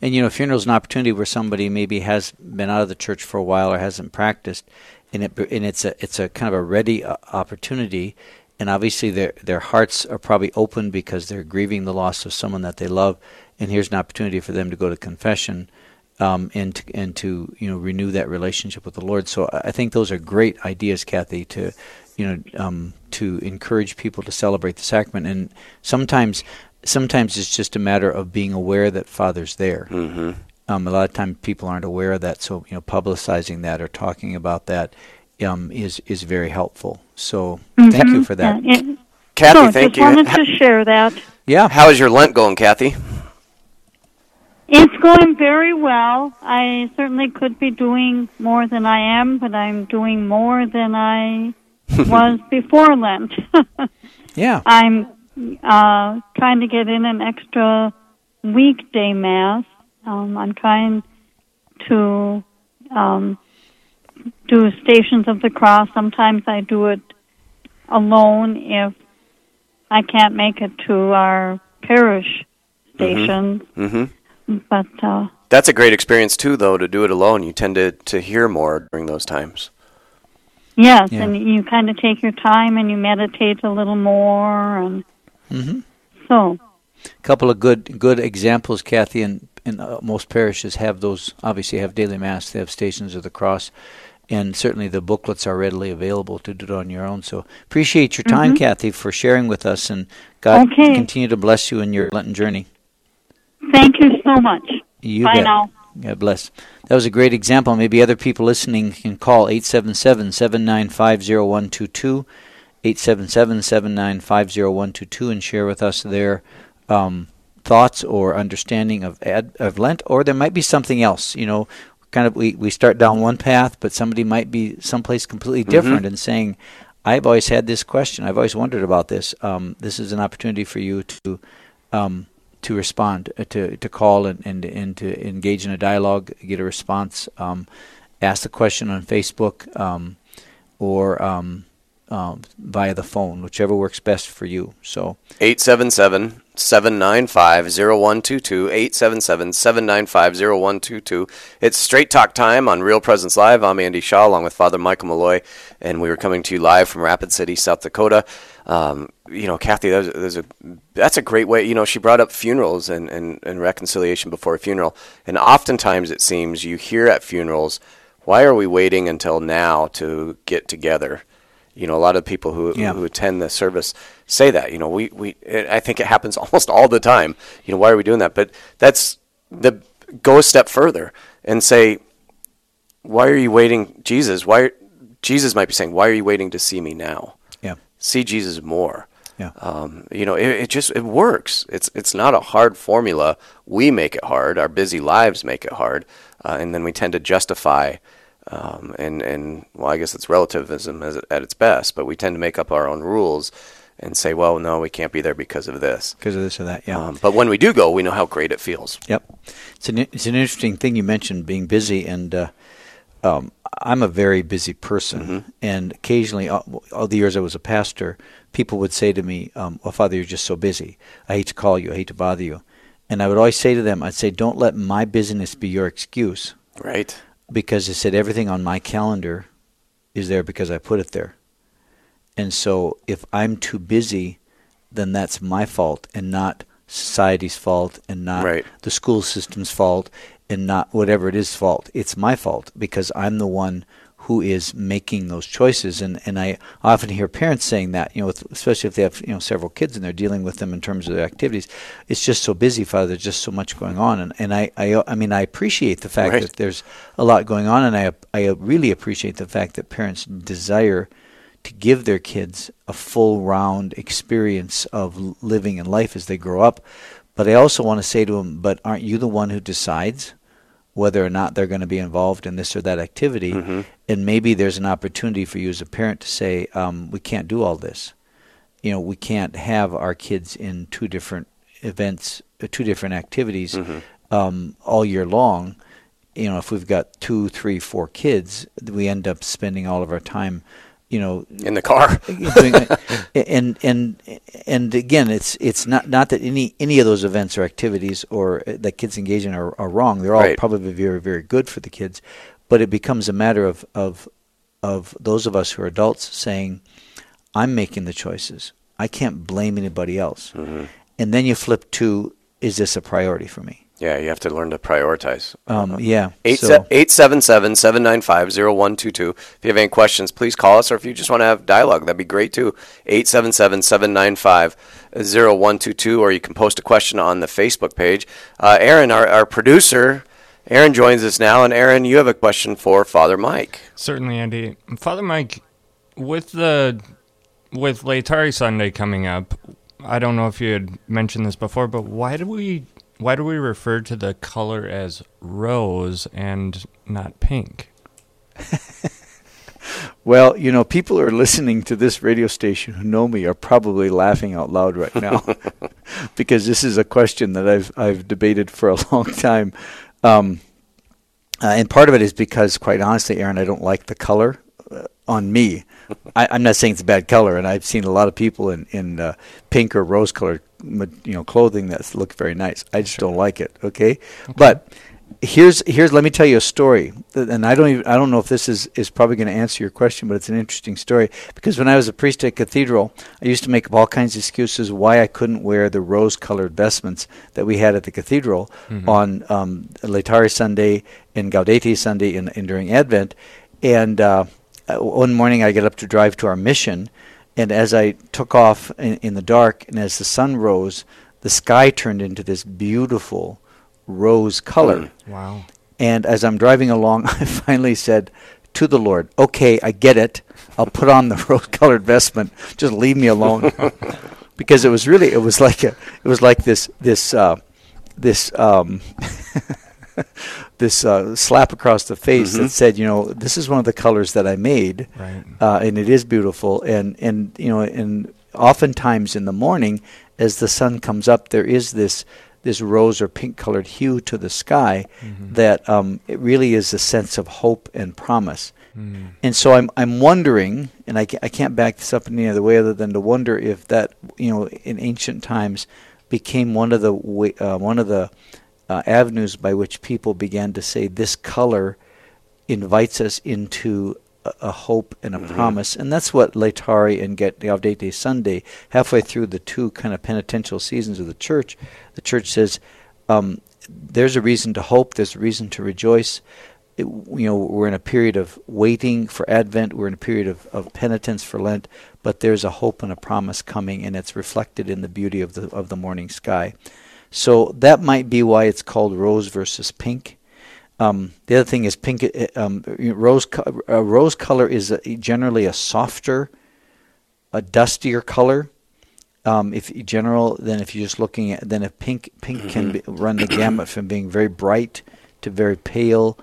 and you know, funerals an opportunity where somebody maybe has been out of the church for a while or hasn't practiced, and it and it's a it's a kind of a ready uh, opportunity, and obviously their their hearts are probably open because they're grieving the loss of someone that they love, and here's an opportunity for them to go to confession. Um, and to, and to you know renew that relationship with the Lord. So I think those are great ideas, Kathy, to you know, um, to encourage people to celebrate the sacrament. And sometimes, sometimes it's just a matter of being aware that Father's there. Mm-hmm. Um, a lot of times people aren't aware of that, so you know, publicizing that or talking about that um, is is very helpful. So mm-hmm. thank you for that, yeah, Kathy. so thank just you. wanted to share that. Yeah. How is your Lent going, Kathy? It's going very well. I certainly could be doing more than I am, but I'm doing more than I <laughs> was before Lent. <laughs> yeah. I'm uh, trying to get in an extra weekday mass. Um, I'm trying to um, do Stations of the Cross. Sometimes I do it alone if I can't make it to our parish station. Mm-hmm. Mm-hmm. But uh, that's a great experience too, though. To do it alone, you tend to to hear more during those times. Yes, Yeah. and you kind of take your time and you meditate a little more, and Mm-hmm. so A couple of good good examples, Kathy, and, and uh, most parishes have those. Obviously, have daily mass. They have Stations of the Cross, and certainly the booklets are readily available to do it on your own. So appreciate your time, Mhm. Kathy, for sharing with us, and God Okay. continue to bless you in your Lenten journey. Thank you so much. You Bye bet. now. God bless. That was a great example. Maybe other people listening can call 877 795 0122, 877 795 0122, and share with us their um, thoughts or understanding of, ad, of Lent, or there might be something else. You know, kind of we, we start down one path, but somebody might be someplace completely different and saying, I've always had this question. I've always wondered about this. Um, this is an opportunity for you to um, to respond, uh, to to call and, and and to engage in a dialogue, get a response, um, ask the question on Facebook um, or um, um, via the phone, whichever works best for you. So 877 795 0122. 877 795 0122. It's Straight Talk time on Real Presence Live. I'm Andy Shaw along with Father Michael Mulloy, and we were coming to you live from Rapid City, South Dakota. Um, you know, Kathy, there's, there's a that's a great way. You know, she brought up funerals and, and, and reconciliation before a funeral, and oftentimes it seems you hear at funerals, why are we waiting until now to get together? You know, a lot of people who Yeah. who attend the service say that. You know, we we it, I think it happens <laughs> almost all the time. You know, why are we doing that? But that's the go a step further and say, why are you waiting, Jesus? Why Jesus might be saying, why are you waiting to see me now? Yeah. See Jesus more. Yeah. Um, you know, it, it just it works. It's it's not a hard formula. We make it hard. Our busy lives make it hard, uh, and then we tend to justify. Um, and and well, I guess it's relativism as, at its best, but we tend to make up our own rules and say, well, no, we can't be there because of this, because of this or that. Yeah. Um, but when we do go, we know how great it feels. Yep, it's an it's an interesting thing you mentioned being busy, and uh, um, I'm a very busy person, and occasionally, all, all the years I was a pastor, people would say to me, um, "Well, Father, you're just so busy. I hate to call you. I hate to bother you," and I would always say to them, "I'd say, don't let my busyness be your excuse." Right. Because it said everything on my calendar is there because I put it there. And so if I'm too busy, then that's my fault and not society's fault and not Right. the school system's fault and not whatever it is fault. It's my fault because I'm the one who is making those choices and, and I often hear parents saying that, you know, with, especially if they have, you know, several kids and they're dealing with them in terms of their activities. It's just so busy, Father, there's just so much going on and, and I, I I mean I appreciate the fact Right. that there's a lot going on and I I really appreciate the fact that parents desire to give their kids a full round experience of living in life as they grow up. But I also want to say to them, but aren't you the one who decides whether or not they're going to be involved in this or that activity? And maybe there's an opportunity for you as a parent to say, um, we can't do all this. You know, we can't have our kids in two different events, uh, two different activities um, all year long you know, if we've got two, three, four kids, we end up spending all of our time, you know, In the car. <laughs> doing, and and and again, it's it's not not that any any of those events or activities or uh, that kids engage in are, are wrong. They're all Right. probably very very good for the kids, but it becomes a matter of of of those of us who are adults saying, "I'm making the choices. I can't blame anybody else." Mm-hmm. And then you flip to, "Is this a priority for me?" Yeah, you have to learn to prioritize. Um, yeah, Eight 877 795 0122. If you have any questions, please call us, or if you just want to have dialogue, that'd be great too. 877 795 0122, or you can post a question on the Facebook page. Uh, Aaron, our, our producer, Aaron joins us now, and Aaron, you have a question for Father Mike. Certainly, Andy. Father Mike, with the with Laetare Sunday coming up, I don't know if you had mentioned this before, but why do we why do we refer to the color as rose and not pink? <laughs> Well, you know, people who are listening to this radio station who know me are probably laughing out loud right now <laughs> <laughs> because this is a question that I've I've debated for a long time, um, uh, and part of it is because, quite honestly, Aaron, I don't like the color uh, on me. I, I'm not saying it's a bad color, and I've seen a lot of people in in uh, pink or rose colored, you know, clothing that look very nice. I just don't like it. Okay, but here's here's let me tell you a story and i don't even i don't know if this is is probably going to answer your question but it's an interesting story because when i was a priest at cathedral i used to make up all kinds of excuses why i couldn't wear the rose colored vestments that we had at the cathedral Mhm. on um, sunday and gaudete sunday and, and during advent and uh, one morning i get up to drive to our mission and as i took off in, in the dark and as the sun rose the sky turned into this beautiful rose color. Wow. And as I'm driving along, <laughs> I finally said to the Lord, "Okay, I get it. I'll put on the <laughs> rose-colored vestment. Just leave me alone." <laughs> because it was really, it was like a, it was like this, this, uh, this. Um, <laughs> this uh, slap across the face Mhm. that said, you know, this is one of the colors that I made, Right. uh, and it is beautiful. And and you know, and oftentimes in the morning, as the sun comes up, there is this this rose or pink colored hue to the sky Mhm. that um, it really is a sense of hope and promise. Mm. And so I'm I'm wondering, and I, ca- I can't back this up in any other way other than to wonder if that you know in ancient times became one of the wa- uh, one of the uh, avenues by which people began to say this color invites us into a, a hope and a Mhm. promise, and that's what Laetare and Get Gaudete Sunday, halfway through the two kind of penitential seasons of the church, the church says. Um, there's a reason to hope. There's a reason to rejoice it, you know we're in a period of waiting for Advent. We're in a period of, of penitence for Lent, but there's a hope and a promise coming, and it's reflected in the beauty of the of the morning sky. So that might be why it's called rose versus pink. Um, the other thing is pink. uh, Um, rose co- uh, rose color is a, generally a softer, a dustier color. Um, if in general, then if you're just looking at, then if pink pink can be, run the gamut from being very bright to very pale,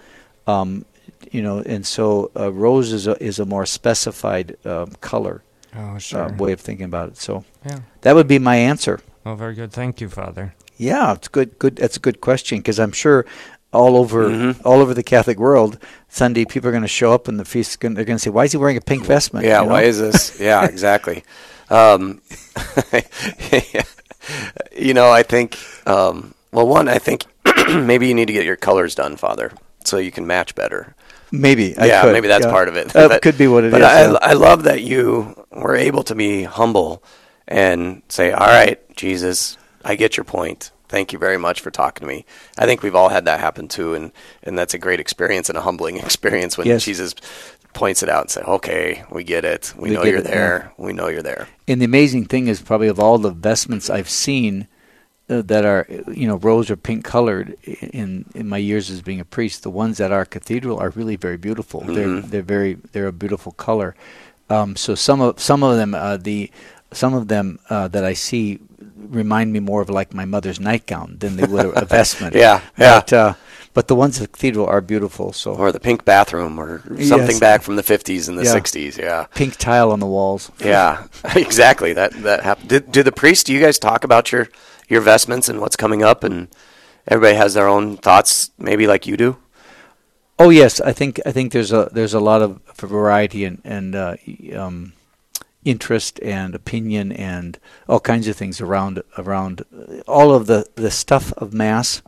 um, you know, and so uh, rose is a, is a more specified um, color Oh, uh, sure. way of thinking about it. So Yeah. that would be my answer. Oh, very good. Thank you, Father. Yeah, it's good. Good. That's a good question because I'm sure all over Mhm. all over the Catholic world, Sunday people are going to show up and the feast. Gonna, they're going to say, "Why is he wearing a pink vestment?" Yeah, you know? why is this? Yeah, <laughs> exactly. Um, <laughs> you know, I think, um, well, one, I think <clears throat> maybe you need to get your colors done, Father, so you can match better. Maybe. I yeah, maybe that's yeah. part of it. <laughs> That could be what it but is, I, yeah. I love that you were able to be humble and say, "All right, Jesus, I get your point. Thank you very much for talking to me." I think we've all had that happen too, and and that's a great experience and a humbling <laughs> experience when Yes. Jesus points it out and say, "Okay, we get it. We, We know you're it, yeah. there. We know you're there." And the amazing thing is, probably of all the vestments I've seen uh, that are, you know, rose or pink colored in in my years as being a priest, the ones at our cathedral are really very beautiful. They're Mhm. they're very they're a beautiful color. Um, so some of some of them, uh, the some of them uh, that I see remind me more of like my mother's nightgown than they would a vestment. <laughs> Yeah, yeah. But, uh, but the ones at the cathedral are beautiful. So Or the pink bathroom, or something Yes. back from the 50s and the Yeah. 60s. Yeah. pink tile on the walls. <laughs> Yeah, <laughs> exactly. That that happened. Did, do the priests? Do you guys talk about your your vestments and what's coming up? And everybody has their own thoughts, maybe like you do. Oh yes, I think I think there's a there's a lot of variety and and uh, um, interest and opinion and all kinds of things around around uh, all of the the stuff of mass.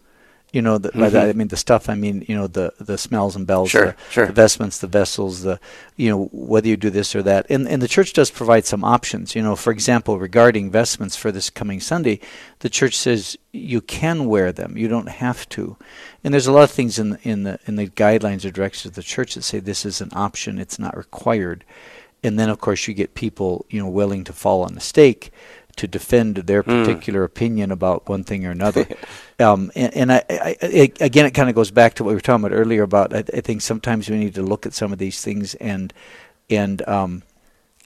You know, the, by that I Mhm. mean the stuff. I mean, you know, the the smells and bells, Sure, the, sure. the vestments, the vessels, the you know whether you do this or that. And and the church does provide some options. You know, for example, regarding vestments for this coming Sunday, the church says you can wear them. You don't have to. And there's a lot of things in in the in the guidelines or directions of the church that say this is an option. It's not required. And then of course you get people you know willing to fall on the stake to defend their Hmm. particular opinion about one thing or another. <laughs> um, and and I, I, I, again, it kind of goes back to what we were talking about earlier about. I, think sometimes we need to look at some of these things and and um,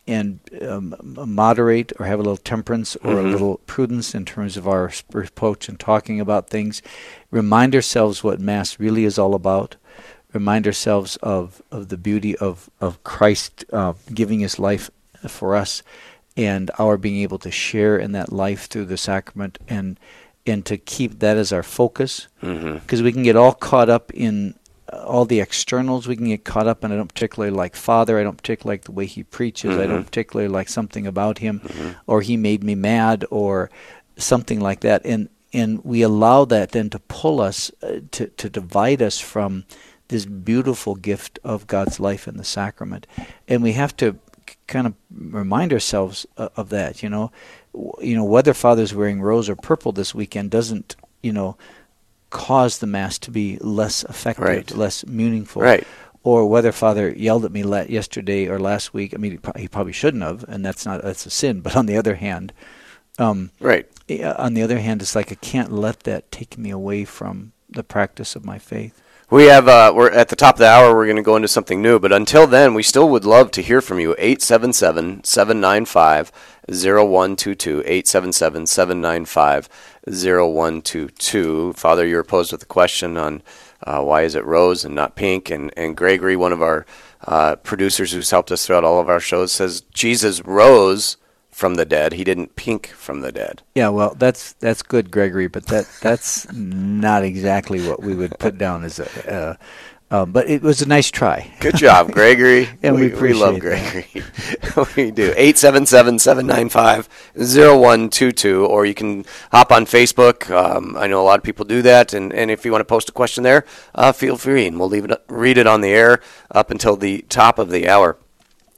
and um, moderate or have a little temperance or a Mhm. little prudence in terms of our approach and talking about things. Remind ourselves what Mass really is all about. Remind ourselves of, of the beauty of, of Christ uh, giving his life for us and our being able to share in that life through the sacrament and and to keep that as our focus because we can get all caught up in uh, all the externals. We can get caught up, and I don't particularly like Father. I don't particularly like the way he preaches. I don't Mhm. particularly like something about him, Mhm. or he made me mad, or something like that. And and we allow that then to pull us uh, to to divide us from this beautiful gift of God's life in the sacrament, and we have to kind of remind ourselves uh, of that. You know, you know whether Father's wearing rose or purple this weekend doesn't you know cause the mass to be less effective, Right. less meaningful, Right. Or whether Father yelled at me yesterday or last week. I mean, he, probably shouldn't have, and that's not that's a sin. But on the other hand, um, Right. On the other hand, it's like I can't let that take me away from the practice of my faith. We have uh, we're at the top of the hour. We're going to go into something new, but until then, we still would love to hear from you. 877-795-0122. 877-795-0122. Father, you're posed with a question on uh, why is it rose and not pink? And and Gregory, one of our uh, producers who's helped us throughout all of our shows, says Jesus rose from the dead. He didn't pink from the dead. Yeah, well, that's that's good, Gregory, but that that's not exactly what we would put down as a. Uh, uh, but it was a nice try. Good job, Gregory. <laughs> and we, we, appreciate love Gregory. <laughs> we do. 877-795-0122 or you can hop on Facebook. Um, I know a lot of people do that and, and if you want to post a question there, uh, feel free and we'll leave it read it on the air up until the top of the hour.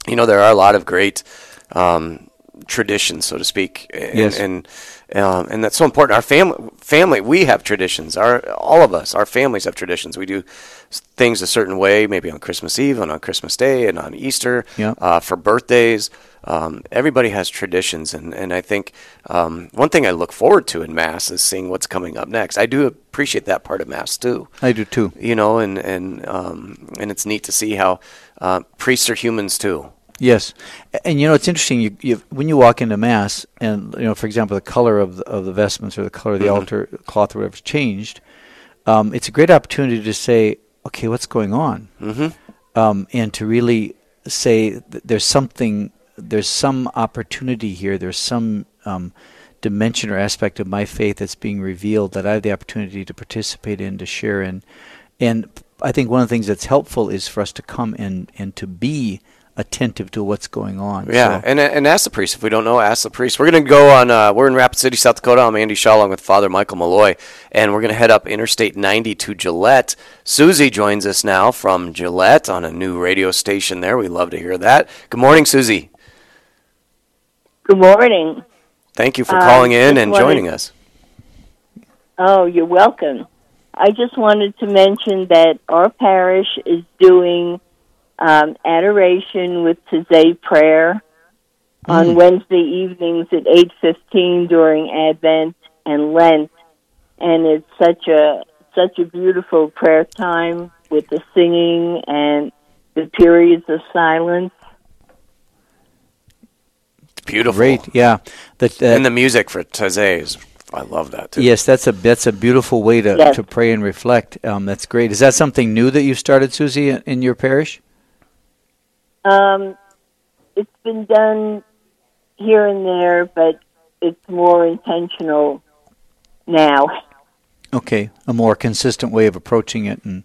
You know there are a lot of great um, traditions, so to speak, and, Yes. and um, and that's so important. Our family, family, we have traditions. Our all of us, our families have traditions. We do things a certain way, maybe on Christmas Eve and on Christmas Day and on Easter. Yeah. Uh, for birthdays, um, everybody has traditions, and and I think um, one thing I look forward to in Mass is seeing what's coming up next. I do appreciate that part of Mass too. I do too. You know, and and um, and it's neat to see how uh, priests are humans too. Yes, and you know it's interesting. You, you when you walk into mass, and you know, for example, the color of the, of the vestments or the color of the Mhm. altar cloth or whatever's changed. Um, it's a great opportunity to say, okay, what's going on, Mhm. um, and to really say th- there's something, there's some opportunity here. There's some um, dimension or aspect of my faith that's being revealed that I have the opportunity to participate in, to share in, and I think one of the things that's helpful is for us to come and and to be attentive to what's going on. Yeah, So- and and ask the priest if we don't know. Ask the priest. We're gonna go on. Uh, we're in Rapid City, South Dakota. I'm Andy Shaw along with Father Michael Mulloy, and we're gonna head up Interstate 90 to Gillette. Susie joins us now from Gillette on a new radio station there. We love to hear that. Good morning, Susie. Good morning. Thank you for Uh, calling in and wanted- joining us. Oh, you're welcome. I just wanted to mention that our parish is doing um, adoration with Taizé prayer on Mm. Wednesday evenings at eight fifteen during Advent and Lent, and it's such a such a beautiful prayer time with the singing and the periods of silence. It's beautiful. Great, yeah. That, uh, and the music for Taizé is. I love that too. Yes, that's a that's a beautiful way to, Yes. to pray and reflect. Um, that's great. Is that something new that you've started, Susie, in, in your parish? Um, it's been done here and there, but it's more intentional now. Okay, a more consistent way of approaching it, and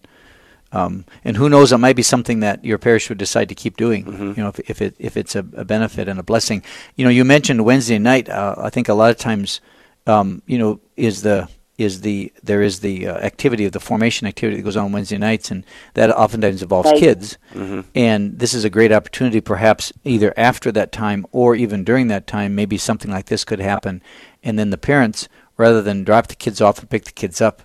um, and who knows, it might be something that your parish would decide to keep doing. Mm-hmm. You know, if, if it if it's a, a benefit and a blessing. You know, you mentioned Wednesday night. Uh, I think a lot of times, um, you know, is the is the there is the uh, activity of the formation activity that goes on Wednesday nights, and that oftentimes involves Right. kids. Mhm. And this is a great opportunity, perhaps either after that time or even during that time, maybe something like this could happen, and then the parents, rather than drop the kids off and pick the kids up,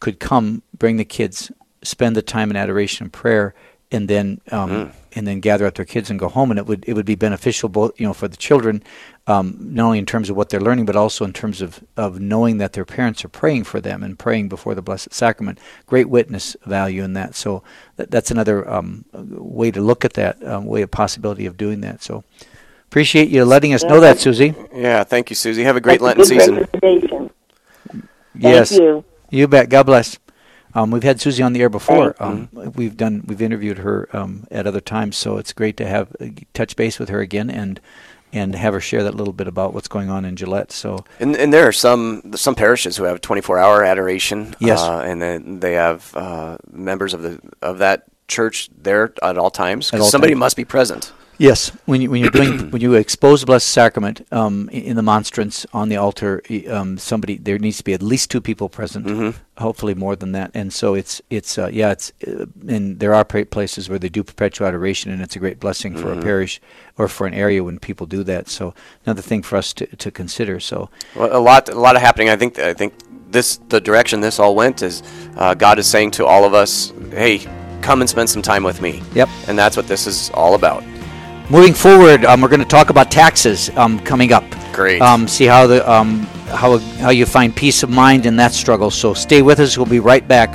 could come, bring the kids, spend the time in adoration and prayer, and then um, Mm. and then gather up their kids and go home. And it would it would be beneficial both you know for the children, um, not only in terms of what they're learning, but also in terms of of knowing that their parents are praying for them and praying before the Blessed Sacrament. Great witness value in that. So that, that's another um, way to look at that um, way of possibility of doing that. So appreciate you letting us know that, Susie. Yeah, thank you, Susie. Have a great That's a Lenten good season. recommendation. yes, you. You bet. God bless. Um, we've had Susie on the air before. Um, we've done we've interviewed her um, at other times, so it's great to have uh, touch base with her again and and have her share that little bit about what's going on in Gillette. So And, and there are some some parishes who have 24-hour adoration. Yes. uh, and then they have uh, members of the of that church there at all times. At all somebody times. must be present. Yes, when you when you're doing <clears throat> when you expose the Blessed Sacrament um, in the monstrance on the altar, um, somebody there needs to be at least two people present. Mhm. Hopefully more than that. And so it's it's uh, yeah it's uh, and there are places where they do perpetual adoration, and it's a great blessing for Mhm. a parish or for an area when people do that. So another thing for us to, to consider. So Well, a lot a lot of happening. I think I think this the direction this all went is uh, God is saying to all of us, "Hey, come and spend some time with me." Yep. And that's what this is all about. Moving forward, um, we're going to talk about taxes um, coming up. Great. Um, see how the um, how how you find peace of mind in that struggle. So stay with us. We'll be right back